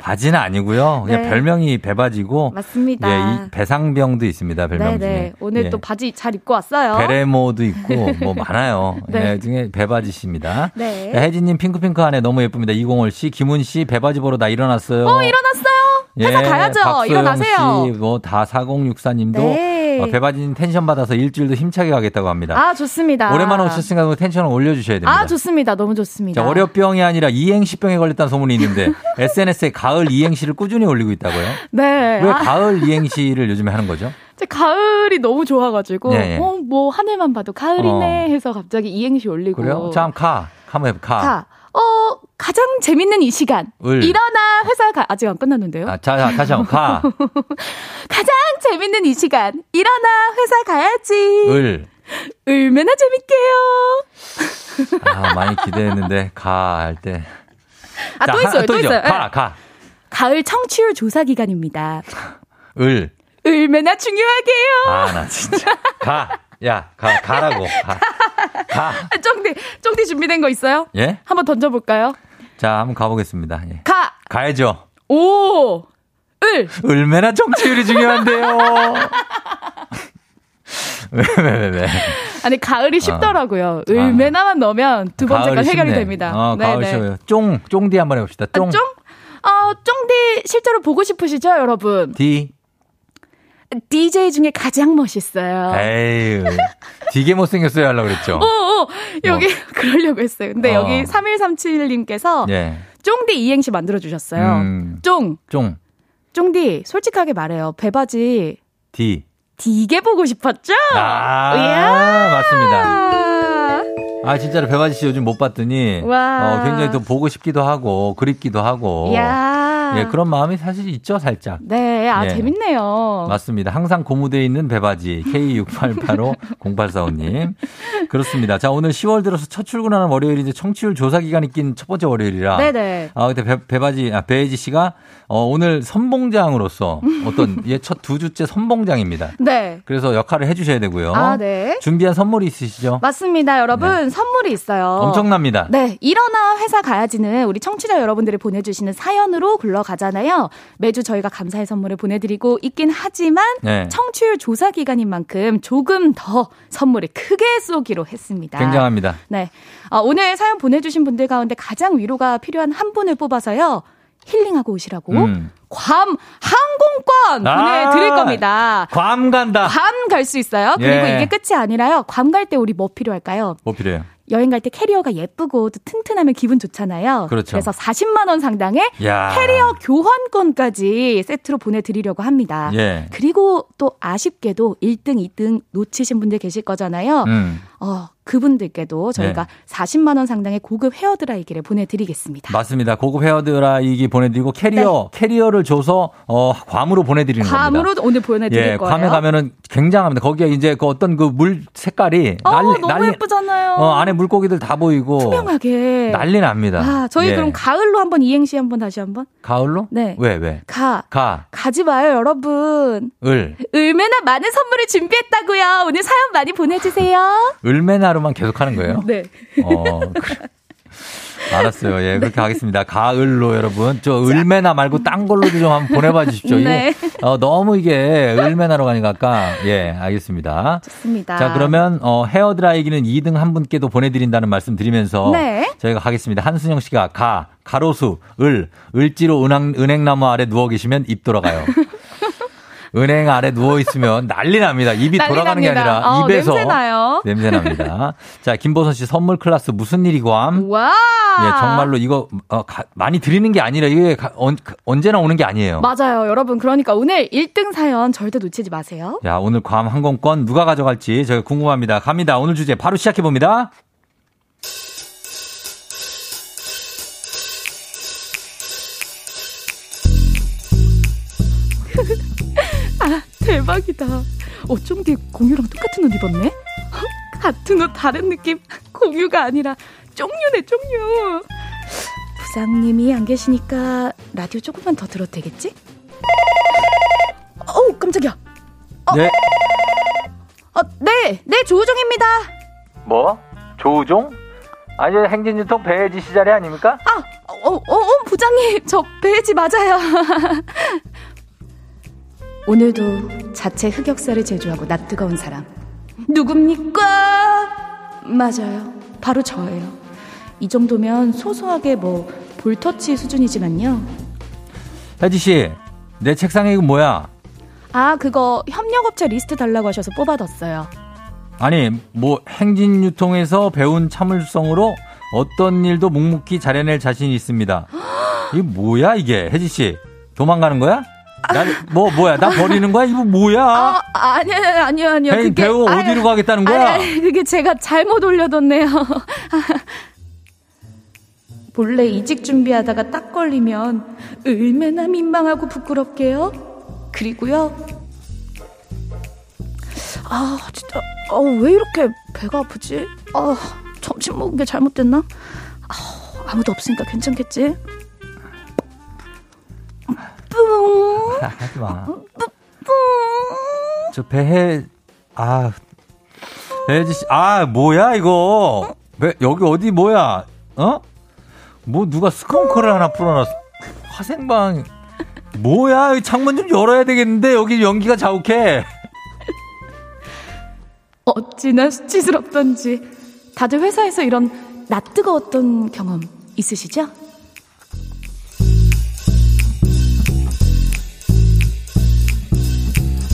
A: 바지는 아니고요. 그냥
K: 네.
A: 별명이 배바지고.
K: 맞습니다.
A: 예, 이 배상병도 있습니다. 별명
K: 네네.
A: 중에.
K: 오늘
A: 예.
K: 또 바지 잘 입고 왔어요.
A: 베레모도 있고 뭐 많아요.
K: 네.
A: 예, 중에 배바지 씨입니다.
K: 네.
A: 혜진님 핑크핑크 안에 너무 예쁩니다. 이공월 씨, 김훈 씨 배바지 보러 나 일어났어요.
K: 어 일어났어요. 회사 가야죠.
A: 박소영
K: 일어나세요.
A: 씨, 뭐다 4064님도
K: 네. 네.
A: 어, 배바지님 텐션 받아서 일주일도 힘차게 가겠다고 합니다.
K: 아, 좋습니다.
A: 오랜만에 오셨으니까 텐션을 올려주셔야 됩니다.
K: 아, 좋습니다. 너무 좋습니다.
A: 자, 월요병이 아니라 이행시병에 걸렸다는 소문이 있는데 SNS에 가을 이행시를 꾸준히 올리고 있다고요?
K: 네.
A: 왜
K: 아,
A: 가을 이행시를 요즘에 하는 거죠?
K: 제 가을이 너무 좋아가지고,
A: 예, 예.
K: 어, 뭐, 하늘만 봐도 가을이네
A: 어.
K: 해서 갑자기 이행시 올리고.
A: 그래요? 자, 한번 가. 한번 해봐. 가.
K: 가. 어, 가장 재밌는 이 시간.
A: 을.
K: 일어나 회사 가, 아직 안 끝났는데요?
A: 아, 자, 자, 다시 한번 가.
K: 가장 재밌는 이 시간. 일어나 회사 가야지.
A: 을.
K: 얼마나 재밌게요.
A: 아, 많이 기대했는데, 가, 할 때.
K: 아,
A: 자,
K: 또 있어요, 또
A: 있죠.
K: 있어요.
A: 가,
K: 예.
A: 가.
K: 가을 청취율 조사 기간입니다.
A: 을.
K: 얼마나 중요하게요.
A: 아, 나 진짜. 가. 야, 가, 가라고. 가. 가.
K: 아, 쫑디, 쫑디 준비된 거 있어요?
A: 예?
K: 한번 던져볼까요?
A: 자, 한번 가보겠습니다. 예.
K: 가,
A: 가야죠.
K: 오, 을.
A: 얼마나 정치율이 중요한데요. 왜, 왜, 왜, 왜.
K: 아니, 가을이 쉽더라고요. 얼마나만 넣으면 두 번째가
A: 아.
K: 해결이
A: 쉽네.
K: 됩니다.
A: 어, 가을 쉬워요. 쫑, 쫑디 한번 해봅시다. 쫑.
K: 아, 쫑? 어, 쫑디 실제로 보고 싶으시죠, 여러분?
A: 디.
K: DJ 중에 가장 멋있어요.
A: 에이, 되게 못생겼어요 하려고 그랬죠.
K: 어, 어, 여기, 그러려고 했어요. 근데
A: 어.
K: 여기 3137님께서
A: 예.
K: 쫑디 이행시 만들어 주셨어요.
A: 음.
K: 쫑,
A: 쫑,
K: 쫑디, 솔직하게 말해요. 배바지
A: 디.
K: 되게 보고 싶었죠?
A: 아,
K: 이야.
A: 맞습니다. 아, 진짜로 배바지 씨 요즘 못 봤더니,
K: 와.
A: 어, 굉장히 또 보고 싶기도 하고, 그립기도 하고.
K: 이야.
A: 예, 그런 마음이 사실 있죠, 살짝.
K: 네, 아,
A: 예.
K: 재밌네요.
A: 맞습니다. 항상 고무되어 있는 배바지 K68850845님. 그렇습니다. 자, 오늘 10월 들어서 첫 출근하는 월요일이 이제 청취율 조사 기간이 낀 첫 번째 월요일이라.
K: 네네.
A: 아, 근데 배, 배바지, 아, 배혜지 씨가 어, 오늘 선봉장으로서 어떤 예, 첫 두 주째 선봉장입니다.
K: 네.
A: 그래서 역할을 해주셔야 되고요.
K: 아, 네.
A: 준비한 선물이 있으시죠?
K: 맞습니다, 여러분. 선물이 있어요.
A: 네. 엄청납니다.
K: 네, 일어나 회사 가야지는 우리 청취자 여러분들이 보내주시는 사연으로 굴러 가잖아요. 매주 저희가 감사의 선물을 보내드리고 있긴 하지만
A: 네.
K: 청취율 조사 기간인 만큼 조금 더 선물을 크게 쏘기로 했습니다.
A: 굉장합니다.
K: 네, 어, 오늘 사연 보내주신 분들 가운데 가장 위로가 필요한 한 분을 뽑아서요. 힐링하고 오시라고
A: 음.
K: 괌 항공권 보내드릴
A: 아,
K: 겁니다.
A: 괌 간다.
K: 괌 갈 수 있어요. 그리고
A: 예.
K: 이게 끝이 아니라요. 괌 갈 때 우리 뭐 필요할까요?
A: 뭐 필요해요?
K: 여행 갈 때 캐리어가 예쁘고 또 튼튼하면 기분 좋잖아요.
A: 그렇죠.
K: 그래서 40만 원 상당의
A: 야.
K: 캐리어 교환권까지 세트로 보내드리려고 합니다.
A: 예.
K: 그리고 또 아쉽게도 1등, 2등 놓치신 분들 계실 거잖아요.
A: 음.
K: 어, 그분들께도 저희가
A: 네.
K: 40만 원 상당의 고급 헤어드라이기를 보내드리겠습니다.
A: 맞습니다. 고급 헤어드라이기 보내드리고 캐리어, 캐리어를 줘서, 어, 괌으로 보내드리는 겁니다.
K: 네. 괌으로 오늘 보내드릴
A: 예,
K: 거예요.
A: 괌에 가면은 굉장합니다. 거기에 이제 그 어떤 그 물 색깔이
K: 어,
A: 난리,
K: 너무
A: 난리,
K: 예쁘잖아요.
A: 어, 안에 물고기들 다 보이고.
K: 투명하게.
A: 난리 납니다.
K: 아, 저희
A: 예.
K: 그럼 가을로 한번 이행시 한번 다시 한번.
A: 가을로?
K: 네.
A: 왜, 왜?
K: 가.
A: 가,
K: 가지 마요, 여러분.
A: 을.
K: 얼마나 많은 선물을 준비했다고요. 오늘 사연 많이 보내 주세요.
A: 을메나로만 계속 하는 거예요?
K: 네.
A: 어, 그래. 알았어요. 예, 그렇게 하겠습니다. 가을로 여러분. 저 을메나 말고 딴 걸로도 좀 한번 보내봐 주십시오.
K: 네.
A: 어, 너무 이게 을메나로 가니까. 예, 알겠습니다.
K: 좋습니다.
A: 자, 그러면, 어, 헤어 드라이기는 2등 한 분께도 보내드린다는 말씀 드리면서.
K: 네.
A: 저희가 가겠습니다. 한순영 씨가 가, 가로수, 을, 을지로 은행, 은행나무 아래 누워 계시면 입 돌아가요. 은행 아래 누워 있으면 난리 납니다. 입이
K: 난리
A: 돌아가는 게
K: 납니다.
A: 아니라
K: 어,
A: 입에서
K: 냄새 나요.
A: 냄새 납니다. 자, 김보선 씨 선물 클래스 무슨 일이고함?
K: 와.
A: 예, 정말로 이거 어, 가- 많이 드리는 게 아니라 이게 가- 언, 언제나 오는 게 아니에요.
K: 맞아요, 여러분. 그러니까 오늘 1등 사연 절대 놓치지 마세요.
A: 야, 오늘 괌 항공권 누가 가져갈지 저희가 궁금합니다. 갑니다. 오늘 주제 바로 시작해 봅니다.
K: 아, 대박이다. 어쩜 게 공유랑 똑같은 옷 입었네? 같은 옷 다른 느낌? 공유가 아니라 쫑유네, 쫑유. 부장님이 안 계시니까 라디오 조금만 더 들어도 되겠지? 어우, 깜짝이야.
A: 네.
K: 어, 네, 네, 조우종입니다.
A: 뭐? 조우종? 아니, 행진유통 배혜지 씨 자리 아닙니까?
K: 아, 어, 어, 어, 부장님, 저 배지 맞아요. 오늘도 자체 흑역사를 제조하고 낯 뜨거운 사람. 누굽니까? 맞아요. 바로 저예요. 이 정도면 소소하게 뭐 볼터치 수준이지만요.
A: 혜지 씨, 내 책상에 이거 뭐야?
K: 아, 그거 협력업체 리스트 달라고 하셔서 뽑아뒀어요.
A: 아니, 뭐 행진 유통에서 배운 참을성으로 어떤 일도 묵묵히 잘해낼 자신이 있습니다. 이게 뭐야 이게 혜지 씨 도망가는 거야? 나뭐 뭐야 나 버리는 거야 이거 뭐야?
K: 아, 아니요, 아니요, 아니요.
A: 에이, 배우
K: 아니,
A: 어디로 가겠다는 거야?
K: 아니, 아니, 그게 제가 잘못 올려뒀네요. 본래 이직 준비하다가 딱 걸리면 얼마나 민망하고 부끄럽게요. 그리고요. 아, 진짜, 아, 왜 이렇게 배가 아프지? 아, 점심 먹은 게 잘못됐나? 아, 아무도 없으니까 괜찮겠지? 뿡.
A: 하지 마. 저 배해 아 배지 씨, 아 뭐야 이거? 배, 여기 어디 뭐야? 어? 뭐 누가 스컹크를 하나 풀어놨어? 화생방 뭐야? 이 창문 좀 열어야 되겠는데 여기 연기가 자욱해.
K: 어찌나 수치스럽던지 다들 회사에서 이런 낯 뜨거웠던 경험 있으시죠?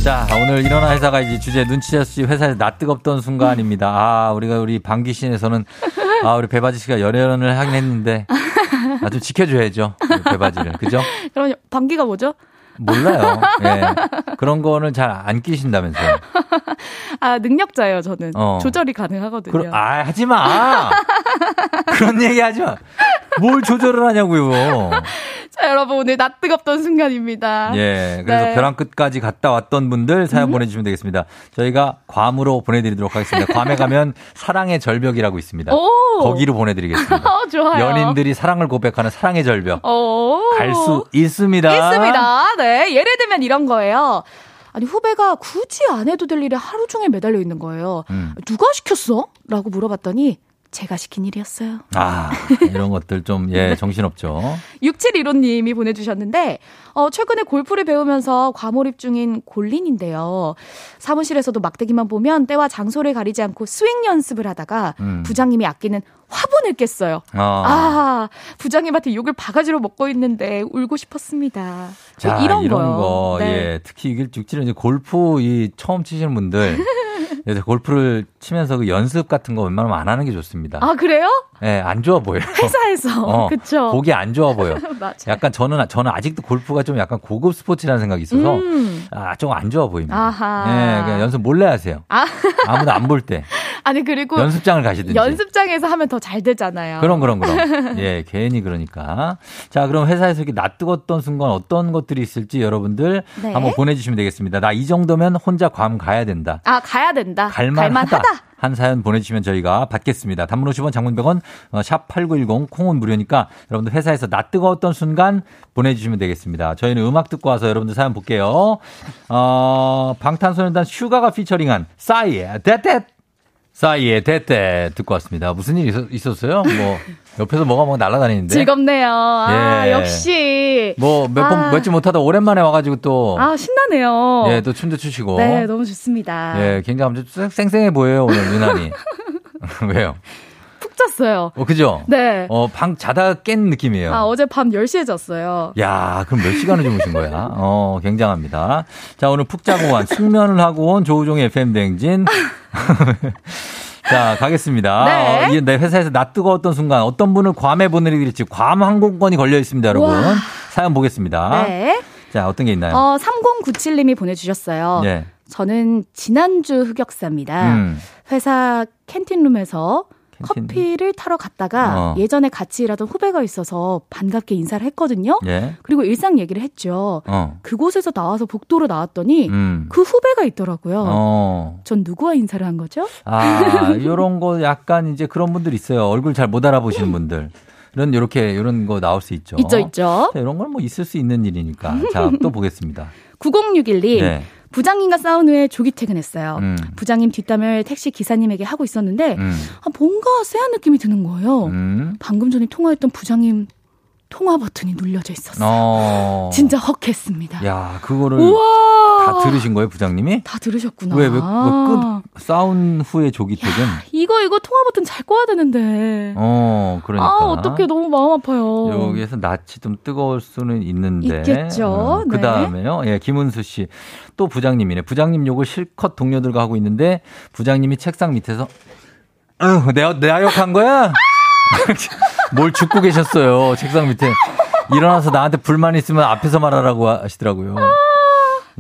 A: 자, 오늘 일어나 회사가 이제 주제 눈치채시 회사에서 낯 뜨겁던 순간입니다. 아, 우리가 우리 방귀신에서는 아, 우리 배바지 씨가 열연을 하긴 했는데 아, 좀 지켜줘야죠. 배바지를. 그죠?
K: 그럼 방귀가 뭐죠?
A: 몰라요. 예. 그런 거는 잘 안 끼신다면서요.
K: 아 능력자예요 저는
A: 어.
K: 조절이 가능하거든요.
A: 그럼, 아, 하지 마! 그런 얘기 하지 마! 뭘 조절을 하냐고요.
K: 자 여러분 오늘 낯 뜨겁던 순간입니다.
A: 예. 그래서
K: 네.
A: 벼랑 끝까지 갔다 왔던 분들 사연 보내주시면 되겠습니다. 저희가 괌으로 보내드리도록 하겠습니다. 괌에 가면 사랑의 절벽이라고 있습니다.
K: 오.
A: 거기로 보내드리겠습니다.
K: 어, 좋아요.
A: 연인들이 사랑을 고백하는 사랑의 절벽.
K: 어.
A: 갈수 있습니다.
K: 있습니다. 네. 예를 들면 이런 거예요. 아니 후배가 굳이 안 해도 될 일에 하루 종일 매달려 있는 거예요.
A: 음.
K: 누가 시켰어? 라고 물어봤더니 제가 시킨 일이었어요.
A: 아, 이런 것들 좀, 예, 정신없죠.
K: 6715님이 보내주셨는데, 어, 최근에 골프를 배우면서 과몰입 중인 골린인데요. 사무실에서도 막대기만 보면 때와 장소를 가리지 않고 스윙 연습을 하다가
A: 음.
K: 부장님이 아끼는 화분을 깼어요.
A: 아.
K: 아, 부장님한테 욕을 바가지로 먹고 있는데 울고 싶었습니다.
A: 자,
K: 뭐 이런, 거요.
A: 거,
K: 네.
A: 예. 특히 이게 육지는 이제 골프 이 처음 치시는 분들. 그래서 골프를 치면서 그 연습 같은 거 웬만하면 안 하는 게 좋습니다.
K: 아, 그래요?
A: 예, 안 좋아 보여요.
K: 회사에서.
A: 어,
K: 그쵸.
A: 보기 안 좋아 보여.
K: 맞아요.
A: 약간 저는 저는 아직도 골프가 좀 약간 고급 스포츠라는 생각이 있어서
K: 음.
A: 아, 좀 안 좋아 보입니다.
K: 아하.
A: 예, 그냥 연습 몰래 하세요.
K: 아,
A: 아무도 안 볼 때.
K: 아니, 그리고
A: 연습장을 가시든지.
K: 연습장에서 하면 더 잘 되잖아요.
A: 그럼 그럼 그럼. 예, 괜히 그러니까. 자, 그럼 회사에서 이렇게 낯뜨겁던 순간 어떤 것들이 있을지 여러분들
K: 네.
A: 한번 보내주시면 되겠습니다. 나 이 정도면 혼자 괌 가야 된다.
K: 아, 가야 된다.
A: 갈만하다. 한 사연 보내주시면 저희가 받겠습니다. 단문 50원, 장문 100원, 어, 샵8910, 콩은 무료니까 여러분들 회사에서 낯 뜨거웠던 순간 보내주시면 되겠습니다. 저희는 음악 듣고 와서 여러분들 사연 볼게요. 어, 방탄소년단 슈가가 피처링한 싸이의 데댓! 싸이의 데댓 듣고 왔습니다. 무슨 일 있었, 어요 뭐, 옆에서 뭐가 뭐 날아다니는데.
K: 즐겁네요. 아,
A: 예.
K: 역시.
A: 뭐, 몇 번,
K: 아.
A: 맺지 못하다 오랜만에 와가지고 또.
K: 아, 신나네요.
A: 예, 또 춤도 추시고.
K: 네, 너무 좋습니다.
A: 예, 굉장히 아무튼 쌩쌩해 보여요, 오늘 유난히. 왜요?
K: 푹 잤어요.
A: 어, 그죠?
K: 네.
A: 어, 방 자다 깬 느낌이에요.
K: 아, 어제 밤 10시에 잤어요.
A: 야, 그럼 몇 시간을 주무신 거야? 어, 굉장합니다. 자, 오늘 푹 자고 온, 숙면을 하고 온 조우종의 FM대행진. 자, 가겠습니다.
K: 네.
A: 어, 이게 내 회사에서 낯 뜨거웠던 순간 어떤 분을 괌에 보내드릴지 괌 항공권이 걸려 있습니다, 여러분.
K: 우와.
A: 사연 보겠습니다.
K: 네.
A: 자, 어떤 게 있나요?
K: 어, 3097님이 보내주셨어요.
A: 네.
K: 저는 지난주 흑역사입니다.
A: 음.
K: 회사 캔틴룸에서
A: 캔틴.
K: 커피를 타러 갔다가
A: 어.
K: 예전에 같이 일하던 후배가 있어서 반갑게 인사를 했거든요.
A: 예.
K: 그리고 일상 얘기를 했죠.
A: 어.
K: 그곳에서 나와서 복도로 나왔더니
A: 음.
K: 그 후배가 있더라고요.
A: 어.
K: 전 누구와 인사를 한 거죠?
A: 아, 요런 거 약간 이제 그런 분들 있어요. 얼굴 잘 못 알아보시는 분들. 이런, 요렇게, 요런 거 나올 수 있죠.
K: 있죠, 있죠.
A: 자, 이런 건 뭐 있을 수 있는 일이니까. 자, 또 보겠습니다.
K: 9061님.
A: 네.
K: 부장님과 싸운 후에 조기 퇴근했어요.
A: 음.
K: 부장님 뒷담을 택시 기사님에게 하고 있었는데
A: 음.
K: 아, 뭔가 쎄한 느낌이 드는 거예요.
A: 음.
K: 방금 전에 통화했던 부장님 통화 버튼이 눌려져 있었어요.
A: 어.
K: 진짜 헉했습니다.
A: 야, 그거를
K: 우와.
A: 다 들으신 거예요, 부장님이?
K: 다 들으셨구나.
A: 왜, 왜, 왜 끝, 싸운 후에 조기 퇴근?
K: 이거 이거 통화 버튼 잘 꺼야 되는데.
A: 어, 그러니까.
K: 아, 어떡해. 너무 마음 아파요.
A: 여기에서 낯이 좀 뜨거울 수는 있는데.
K: 있겠죠.
A: 그
K: 네.
A: 다음에요. 예, 김은수 씨. 또 부장님이네. 부장님 욕을 실컷 동료들과 하고 있는데, 부장님이 책상 밑에서, 어, 내가, 내가 욕한 거야? 뭘 죽고 계셨어요. 책상 밑에. 일어나서 나한테 불만 있으면 앞에서 말하라고 하시더라고요.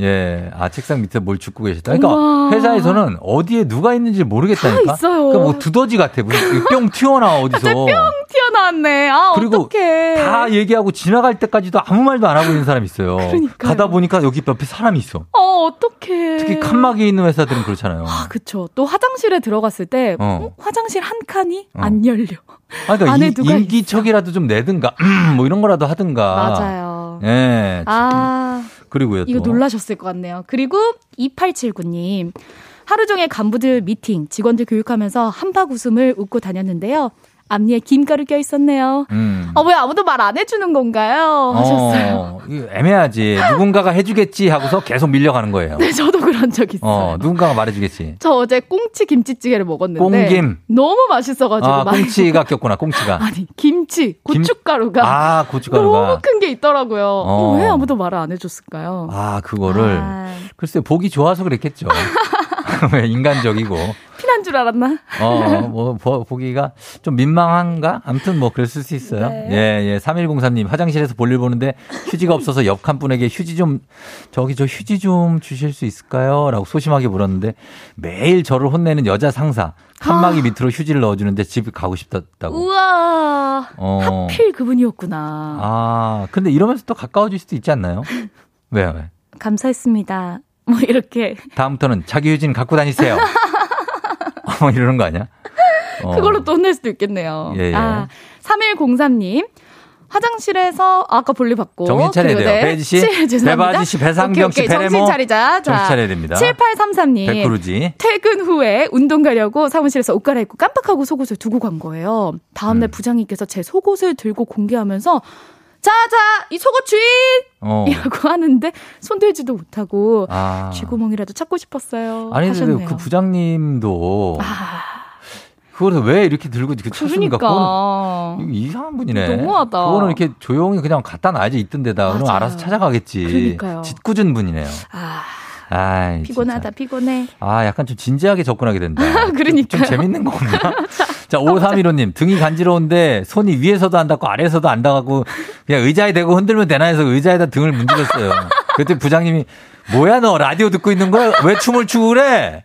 A: 예. 아, 책상 밑에 뭘 죽고 계셨다. 그러니까
K: 우와.
A: 회사에서는 어디에 누가 있는지 모르겠다니까. 그러니까 뭐 두더지 같아. 무슨 뿅 튀어나와, 어디서.
K: 뿅 튀어나왔네. 아,
A: 그리고
K: 어떡해.
A: 다 얘기하고 지나갈 때까지도 아무 말도 안 하고 있는 사람이 있어요.
K: 그러니까요.
A: 가다 보니까 여기 옆에 사람이 있어.
K: 어, 어떡해.
A: 특히 칸막이 있는 회사들은 그렇잖아요.
K: 아, 그쵸. 또 화장실에 들어갔을 때,
A: 어.
K: 어, 화장실 한 칸이
A: 어.
K: 안 열려.
A: 아, 그러니까
K: 안에
A: 이-
K: 누가
A: 인기척이라도 좀 내든가, 음, 뭐 이런 거라도 하든가.
K: 맞아요.
A: 예.
K: 아,
A: 그리고요.
K: 이거
A: 또.
K: 놀라셨을 것 같네요. 그리고 2879님. 하루 종일 간부들 미팅, 직원들 교육하면서 한박 웃음을 웃고 다녔는데요. 앞니에 김가루 껴 있었네요.
A: 음.
K: 아, 왜 아무도 말 안 해주는 건가요? 하셨어요.
A: 어, 애매하지. 누군가가 해주겠지 하고서 계속 밀려가는 거예요.
K: 네, 저도 그런 적 있어요.
A: 어, 누군가가 말해주겠지.
K: 저 어제 꽁치 김치찌개를 먹었는데
A: 꽁김.
K: 너무 맛있어가지고
A: 아, 꽁치가 꼈구나, 꽁치가.
K: 아니 김치
A: 김-
K: 고춧가루가
A: 아, 고춧가루가.
K: 너무 큰 게 있더라고요.
A: 어.
K: 왜 아무도 말을 안 해줬을까요?
A: 아, 그거를.
K: 아,
A: 글쎄, 보기 좋아서 그랬겠죠. 왜 인간적이고.
K: 피난 줄 알았나?
A: 어, 뭐, 보, 보기가 좀 민망한가? 아무튼 뭐, 그랬을 수 있어요.
K: 네.
A: 예, 예. 3103님, 화장실에서 볼일 보는데 휴지가 없어서 옆 한 분에게 휴지 좀, 저기 저 휴지 좀 주실 수 있을까요? 라고 소심하게 물었는데 매일 저를 혼내는 여자 상사. 칸막이 밑으로 휴지를 넣어주는데 집에 가고 싶다고.
K: 우와.
A: 어.
K: 하필 그분이었구나.
A: 아, 근데 이러면서 또 가까워질 수도 있지 않나요? 왜요, 왜?
K: 감사했습니다. 뭐 이렇게
A: 다음부터는 자기 휴지는 갖고 다니세요. 어, 이러는 거 아니야? 어.
K: 그걸로 또 혼낼 수도 있겠네요.
A: 예, 예.
K: 아, 3103님. 화장실에서 아까 볼일 받고
A: 정신 차려야 돼요.
K: 네.
A: 배지 씨,
K: 치- 죄송합니다.
A: 배바지 씨, 배상경 씨,
K: 오케이, 오케이.
A: 배레모.
K: 정신 차리자. 자,
A: 정신 차려야 됩니다.
K: 7833님.
A: 백구루지.
K: 퇴근 후에 운동 가려고 사무실에서 옷 갈아입고 깜빡하고 속옷을 두고 간 거예요.
A: 음.
K: 다음날 부장님께서 제 속옷을 들고 공개하면서 자자 이 속옷 주인
A: 어.
K: 이라고 하는데 손들지도 못하고
A: 아.
K: 쥐구멍이라도 찾고 싶었어요.
A: 아니, 근데. 그 부장님도
K: 아,
A: 그거를 왜 이렇게 들고 그 찾습니까?
K: 그러니까
A: 이상한 분이네.
K: 너무하다.
A: 그거는 이렇게 조용히 그냥 갖다 놔야지 있던 데다. 그럼. 알아서 찾아가겠지.
K: 그러니까요.
A: 짓궂은 분이네요.
K: 아,
A: 아이,
K: 피곤하다
A: 진짜.
K: 피곤해.
A: 아, 약간 좀 진지하게 접근하게 된다.
K: 그러니까요.
A: 좀 재밌는 거 없나? 자, 5315님, 등이 간지러운데 손이 위에서도 안 닿고 아래에서도 안 닿고 그냥 의자에 대고 흔들면 되나 해서 의자에다 등을 문질렀어요. 그때 부장님이 뭐야 너 라디오 듣고 있는 거야? 왜 춤을 추고 그래?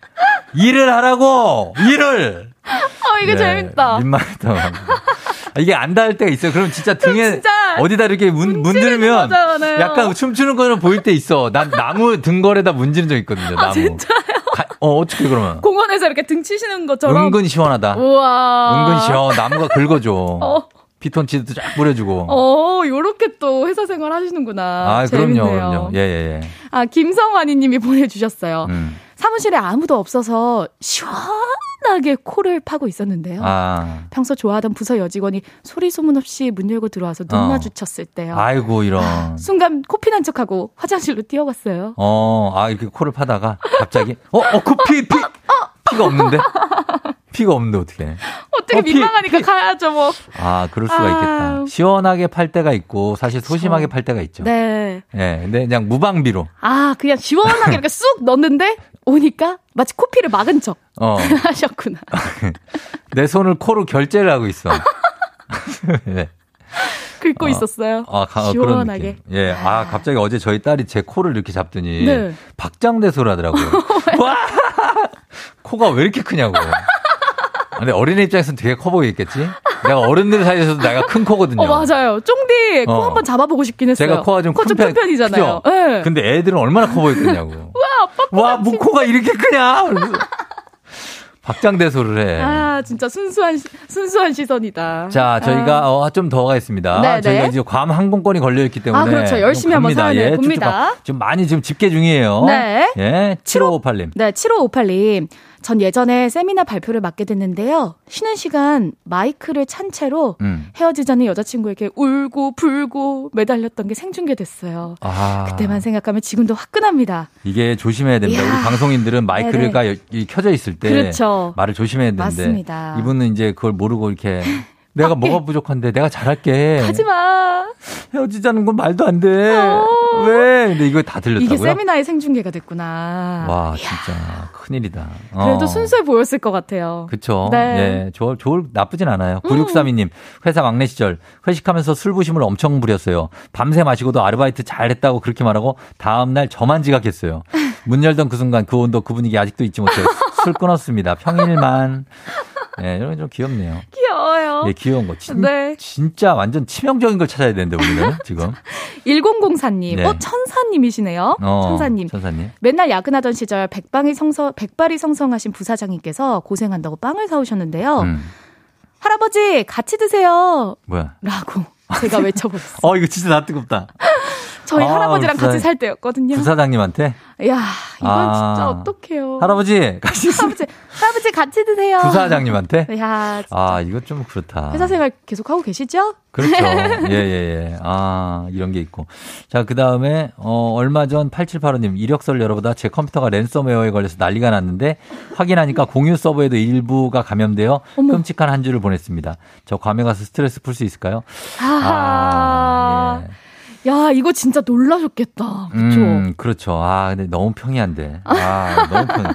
A: 일을 하라고! 일을!
K: 아 이거
A: 네,
K: 재밌다.
A: 민망했다. 아, 이게 안 닿을 때가 있어요. 그럼 진짜 등에
K: 진짜
A: 어디다 이렇게 문,
K: 맞아요.
A: 약간 춤추는 거는 보일 때 있어. 난 나무 등걸에다 문지른 적 있거든요. 나무.
K: 아 진짜요?
A: 가- 어, 어떻게 그러면?
K: 공원에서 이렇게 등 치시는 것처럼.
A: 은근 시원하다.
K: 우와.
A: 은근 시원. 나무가 긁어줘.
K: 어.
A: 피톤치드도 쫙 뿌려주고.
K: 어, 요렇게 또 회사 생활 하시는구나.
A: 아,
K: 재밌네요.
A: 그럼요, 그럼요. 예, 예, 예.
K: 아, 김성환이 님이 보내주셨어요.
A: 음.
K: 사무실에 아무도 없어서 시원하게 코를 파고 있었는데요.
A: 아.
K: 평소 좋아하던 부서 여직원이 소리 소문 없이 문 열고 들어와서 눈
A: 어.
K: 마주쳤을 때요.
A: 아이고, 이런.
K: 순간 코피 난 척하고 화장실로 뛰어갔어요.
A: 어, 아, 이렇게 코를 파다가 갑자기, 어, 어, 그 피, 피, 피가 없는데? 피가 없는데 어떻게?
K: 어떻게
A: 어, 피-
K: 민망하니까 가야죠, 뭐.
A: 아, 그럴 수가
K: 아.
A: 있겠다. 시원하게 팔 때가 있고, 사실 소심하게 팔 때가 있죠.
K: 네.
A: 예, 근데 그냥 무방비로.
K: 아, 그냥 시원하게 이렇게 쑥 넣는데 오니까 마치 코피를 막은 척
A: 어,
K: 하셨구나.
A: 내 손을 코로 결제를 하고 있어. 네.
K: 긁고
A: 어.
K: 있었어요.
A: 아, 가,
K: 시원하게.
A: 예, 아, 갑자기 어제 저희 딸이 제 코를 이렇게 잡더니
K: 네.
A: 박장대소를 하더라고요. 와! 코가 왜 이렇게 크냐고. 아, 근데 어린애 입장에서는 되게 커 보이겠지? 내가 어른들 사이에서도 내가 큰 코거든요.
K: 어, 맞아요. 쫑디 코
A: 어.
K: 한번 잡아보고 싶긴 했어요.
A: 제가 코가 좀
K: 코
A: 큰
K: 큰 편이잖아요.
A: 크죠?
K: 네.
A: 근데 애들은 얼마나 커 보였겠냐고.
K: 와, 아빠 코
A: 와, 뭐 코가 이렇게 크냐? 박장대소를 해.
K: 아, 진짜 순수한, 시- 순수한 시선이다.
A: 자, 저희가 어, 좀더 가겠습니다.
K: 네,
A: 저희가
K: 네.
A: 이제 괌 항공권이 걸려있기 때문에.
K: 아, 그렇죠. 열심히
A: 좀
K: 한번. 사연을
A: 예,
K: 봅니다.
A: 지금 많이 지금 집계 중이에요.
K: 네.
A: 예, 7558님.
K: 네, 7558님. 전 예전에 세미나 발표를 맡게 됐는데요. 쉬는 시간 마이크를 찬 채로
A: 음.
K: 헤어지자는 여자친구에게 울고 불고 매달렸던 게 생중계됐어요.
A: 아.
K: 그때만 생각하면 지금도 화끈합니다.
A: 이게 조심해야 됩니다.
K: 이야.
A: 우리 방송인들은 마이크가 여- 이 켜져 있을 때
K: 그렇죠.
A: 말을 조심해야 되는데
K: 맞습니다.
A: 이분은 이제 그걸 모르고 이렇게 내가 뭐가 부족한데 내가 잘할게.
K: 하지 마.
A: 헤어지자는 건 말도 안 돼. 왜? 근데 이거 다 들렸다고요?
K: 어. 이게 세미나의 생중계가 됐구나.
A: 와, 진짜 큰일이다.
K: 그래도
A: 어.
K: 순수해 보였을 것 같아요.
A: 그쵸.
K: 네.
A: 예, 좋을, 좋을, 나쁘진 않아요. 9632님, 회사 막내 시절, 회식하면서 술 부심을 엄청 부렸어요. 밤새 마시고도 아르바이트 잘 했다고 그렇게 말하고, 다음 날 저만 지각했어요. 문 열던 그 순간 그 온도, 그 분위기 아직도 잊지 못해요. 술 끊었습니다. 평일만. 예, 이런 게 좀 귀엽네요.
K: 귀여워요.
A: 예, 귀여운 거. 진,
K: 네.
A: 진짜 완전 치명적인 걸 찾아야 되는데, 우리는 지금.
K: 1004님.
A: 네.
K: 어, 천사님이시네요.
A: 어,
K: 천사님.
A: 천사님.
K: 맨날 야근하던 시절 백방이 성서, 백발이 성성하신 부사장님께서 고생한다고 빵을 사오셨는데요.
A: 음,
K: 할아버지, 같이 드세요.
A: 뭐야.
K: 라고 제가 외쳐버렸어요.
A: 어, 이거 진짜 나 뜨겁다.
K: 저희
A: 아,
K: 할아버지랑
A: 부사-
K: 같이 살 때였거든요.
A: 부사장님한테.
K: 야, 이건
A: 아.
K: 진짜 어떡해요.
A: 할아버지, 같이
K: 할아버지, 할아버지 같이 드세요.
A: 부사장님한테?
K: 야,
A: 아, 이거 좀 그렇다.
K: 회사 생활 계속 하고 계시죠?
A: 그렇죠. 예, 예, 예. 아, 이런 게 있고. 자, 그 다음에, 어, 얼마 전 8785님, 이력서를 열어보다 제 컴퓨터가 랜섬웨어에 걸려서 난리가 났는데, 확인하니까 공유 서버에도 일부가 감염되어 끔찍한 한 주를 보냈습니다. 저 괌에 가서 스트레스 풀 수 있을까요?
K: 아하.
A: 예.
K: 야, 이거 진짜 놀라셨겠다. 그쵸?
A: 음, 그렇죠. 아, 근데 너무 평이한데. 아, 너무 평.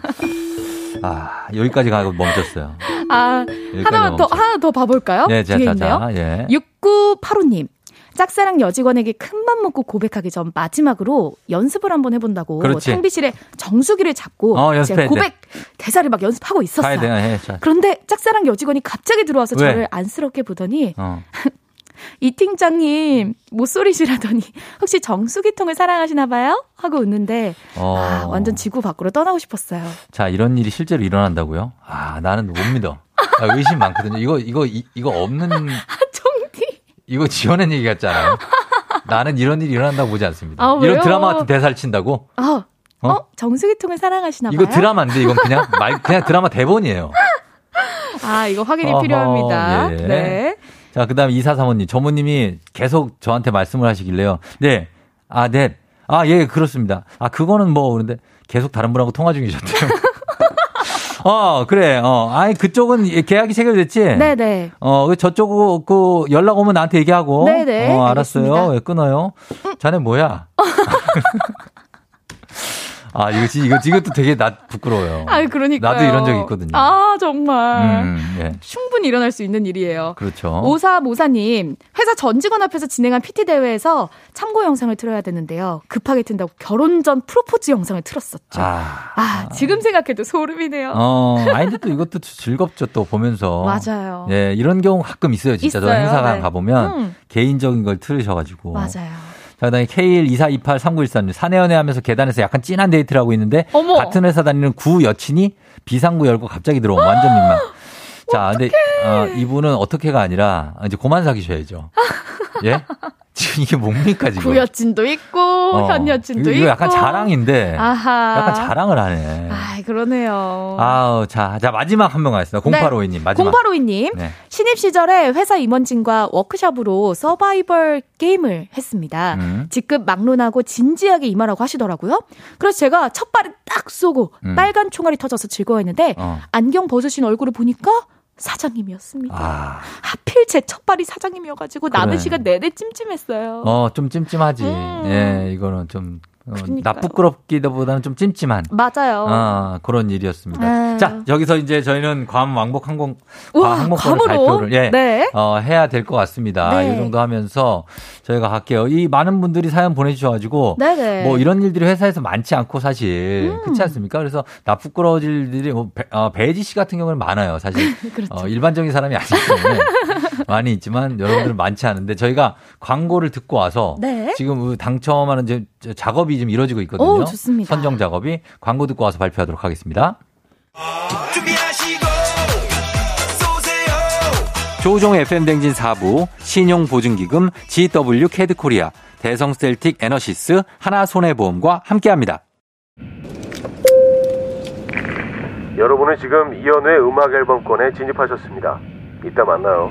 A: 아, 여기까지 가고 멈췄어요.
K: 아, 하나만 더. 하나 더 봐볼까요?
A: 네, 자,
K: 뒤에
A: 자,
K: 있네요.
A: 자, 예.
K: 6985님. 짝사랑 여직원에게 큰맘 먹고 고백하기 전 마지막으로 연습을 한번 해본다고
A: 그렇지.
K: 탕비실에 정수기를 잡고
A: 어, 연습해야
K: 고백 대사를 막 연습하고 있었어요.
A: 가야 돼, 해. 자.
K: 그런데 짝사랑 여직원이 갑자기 들어와서
A: 왜?
K: 저를 안쓰럽게 보더니
A: 어.
K: 이 팀장님 못소리시라더니 혹시 정수기통을 사랑하시나 봐요? 하고 웃는데
A: 어.
K: 아, 완전 지구 밖으로 떠나고 싶었어요.
A: 자, 이런 일이 실제로 일어난다고요? 아, 나는 못 믿어. 아, 의심 많거든요. 이거, 이거, 이, 이거 없는.
K: 총디.
A: 이거 지어낸 얘기 같잖아요. 나는 이런 일이 일어난다고 보지 않습니다.
K: 아?
A: 이런 드라마 같은 대사를 친다고?
K: 아,
A: 어?
K: 어? 정수기통을 사랑하시나
A: 이거
K: 봐요?
A: 드라마인데, 이건 그냥 말, 그냥 드라마 대본이에요.
K: 아, 이거 확인이
A: 어허,
K: 필요합니다.
A: 예.
K: 네.
A: 자, 그 다음 이사사모님. 전무님이 계속 저한테 말씀을 하시길래요. 네. 아, 네. 아, 예, 그렇습니다. 아, 그거는 뭐, 그런데 계속 다른 분하고 통화 중이셨대요. 어, 그래. 어, 아니, 그쪽은 계약이 체결됐지?
K: 네네.
A: 어, 그 저쪽 그 연락 오면 나한테 얘기하고.
K: 네네,
A: 어, 알았어요. 왜 끊어요? 자네 뭐야? 아, 이거, 지- 이거, 이것도 되게 나 부끄러워요.
K: 아, 그러니까.
A: 나도 이런 적 있거든요.
K: 아, 정말.
A: 음, 예.
K: 충분히 일어날 수 있는 일이에요.
A: 그렇죠.
K: 오사모사님, 회사 전 직원 앞에서 진행한 PT 대회에서 참고 영상을 틀어야 되는데요. 급하게 튼다고 결혼 전 프로포즈 영상을 틀었었죠.
A: 아.
K: 아, 지금 생각해도 소름이네요.
A: 어, 아니, 또 이것도 즐겁죠, 또 보면서.
K: 맞아요.
A: 예, 이런 경우 가끔 있어요, 진짜. 저
K: 있어요,
A: 행사
K: 네.
A: 가보면
K: 음.
A: 개인적인 걸 틀으셔가지고.
K: 맞아요.
A: 자, 그 다음에 K124283913님. 사내연애 하면서 계단에서 약간 찐한 데이트를 하고 있는데.
K: 어머.
A: 같은 회사 다니는 구 여친이 비상구 열고 갑자기 들어오면 완전 민망. 자, 근데, 어, 이분은 어떻게가 아니라, 이제 고만 사귀셔야죠. 예? 지금 이게 뭡니까, 지금?
K: 구여친도 있고,
A: 어.
K: 현 여친도
A: 이거
K: 있고.
A: 약간 자랑인데.
K: 아하.
A: 약간 자랑을 하네.
K: 아, 그러네요.
A: 아우, 자, 자, 마지막 한 명 가겠습니다. 0852님, 마지막.
K: 0852님.
A: 네.
K: 신입 시절에 회사 임원진과 워크샵으로 서바이벌 게임을 했습니다.
A: 음.
K: 직급 막론하고 진지하게 임하라고 하시더라고요. 그래서 제가 첫 발을 딱 쏘고
A: 음.
K: 빨간 총알이 터져서 즐거워했는데
A: 어.
K: 안경 벗으신 얼굴을 보니까 사장님이었습니다.
A: 아,
K: 하필 제 첫 발이 사장님이어가지고 남은
A: 그래.
K: 시간 내내 찜찜했어요.
A: 어, 좀 찜찜하지.
K: 음.
A: 예, 이거는 좀, 어,
K: 그러니까요.
A: 나쁘끄럽기보다는 좀 찜찜한.
K: 맞아요.
A: 아, 그런 일이었습니다.
K: 아.
A: 자, 여기서 이제 저희는 괌 왕복 항공,
K: 우와,
A: 괌 항공권을
K: 괌으로?
A: 발표를, 예,
K: 네.
A: 어, 해야 될 것 같습니다.
K: 네.
A: 이 정도 하면서 저희가 갈게요. 이 많은 분들이 사연 보내주셔가지고,
K: 네네.
A: 뭐 이런 일들이 회사에서 많지 않고 사실,
K: 음.
A: 그렇지 않습니까? 그래서 나쁘끄러워질 일들이, 뭐, 배, 어, 배지 씨 같은 경우는 많아요. 사실.
K: 그렇죠.
A: 어, 일반적인 사람이 아니기 때문에 많이 있지만 여러분들은 많지 않은데 저희가 광고를 듣고 와서
K: 네.
A: 지금 그 당첨하는 저 작업이 지금 이루어지고 있거든요.
K: 오, 좋습니다.
A: 선정 작업이 광고 듣고 와서 발표하도록 하겠습니다. 조우종의 FM댕진 4부, 신용보증기금, GW 캐드코리아, 대성셀틱 에너시스, 하나손해보험과 함께합니다.
L: 여러분은 지금 이현우의 음악 앨범권에 진입하셨습니다. 이따 만나요.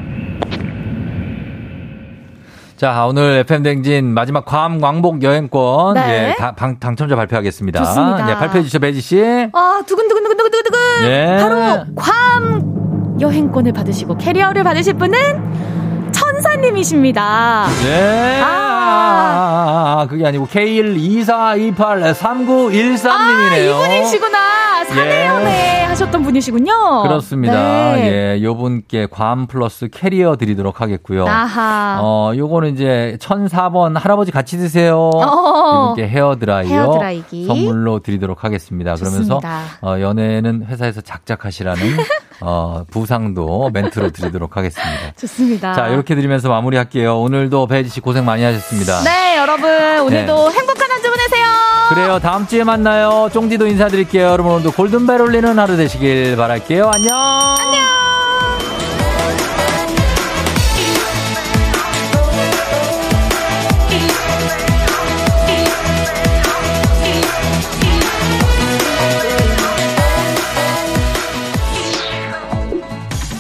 A: 자, 오늘 FM댕진 마지막 괌 왕복 여행권.
K: 네.
A: 예, 다, 방, 당첨자 발표하겠습니다.
K: 좋습니다.
A: 예, 발표해 주시죠, 매지 씨.
K: 아, 두근두근두근두근두근.
A: 예.
K: 바로 괌 여행권을 받으시고 캐리어를 받으실 분은 천사님이십니다.
A: 네. 아, 아, 그게 아니고 K124283913님이네요.
K: 아, 이분이시구나. 사내연애 하셨던 분이시군요.
A: 그렇습니다.
K: 네.
A: 예, 요 분께 괌 플러스 캐리어 드리도록 하겠고요.
K: 아하.
A: 어, 요거는 이제 1004번 할아버지 같이 드세요.
K: 어.
A: 이분께 헤어 드라이어
K: 헤어드라이기.
A: 선물로 드리도록 하겠습니다. 그러면서
K: 좋습니다.
A: 어, 연애는 회사에서 작작하시라는 어, 부상도 멘트로 드리도록 하겠습니다.
K: 좋습니다.
A: 자, 이렇게 드리면서 마무리할게요. 오늘도 배지 씨 고생 많이 하셨습니다.
K: 네, 여러분. 오늘도 행복한 한 주 보내세요.
A: 그래요. 다음 주에 만나요. 쫑디도 인사드릴게요. 여러분 오늘도 골든벨 울리는 하루 되시길 바랄게요. 안녕.
K: 안녕.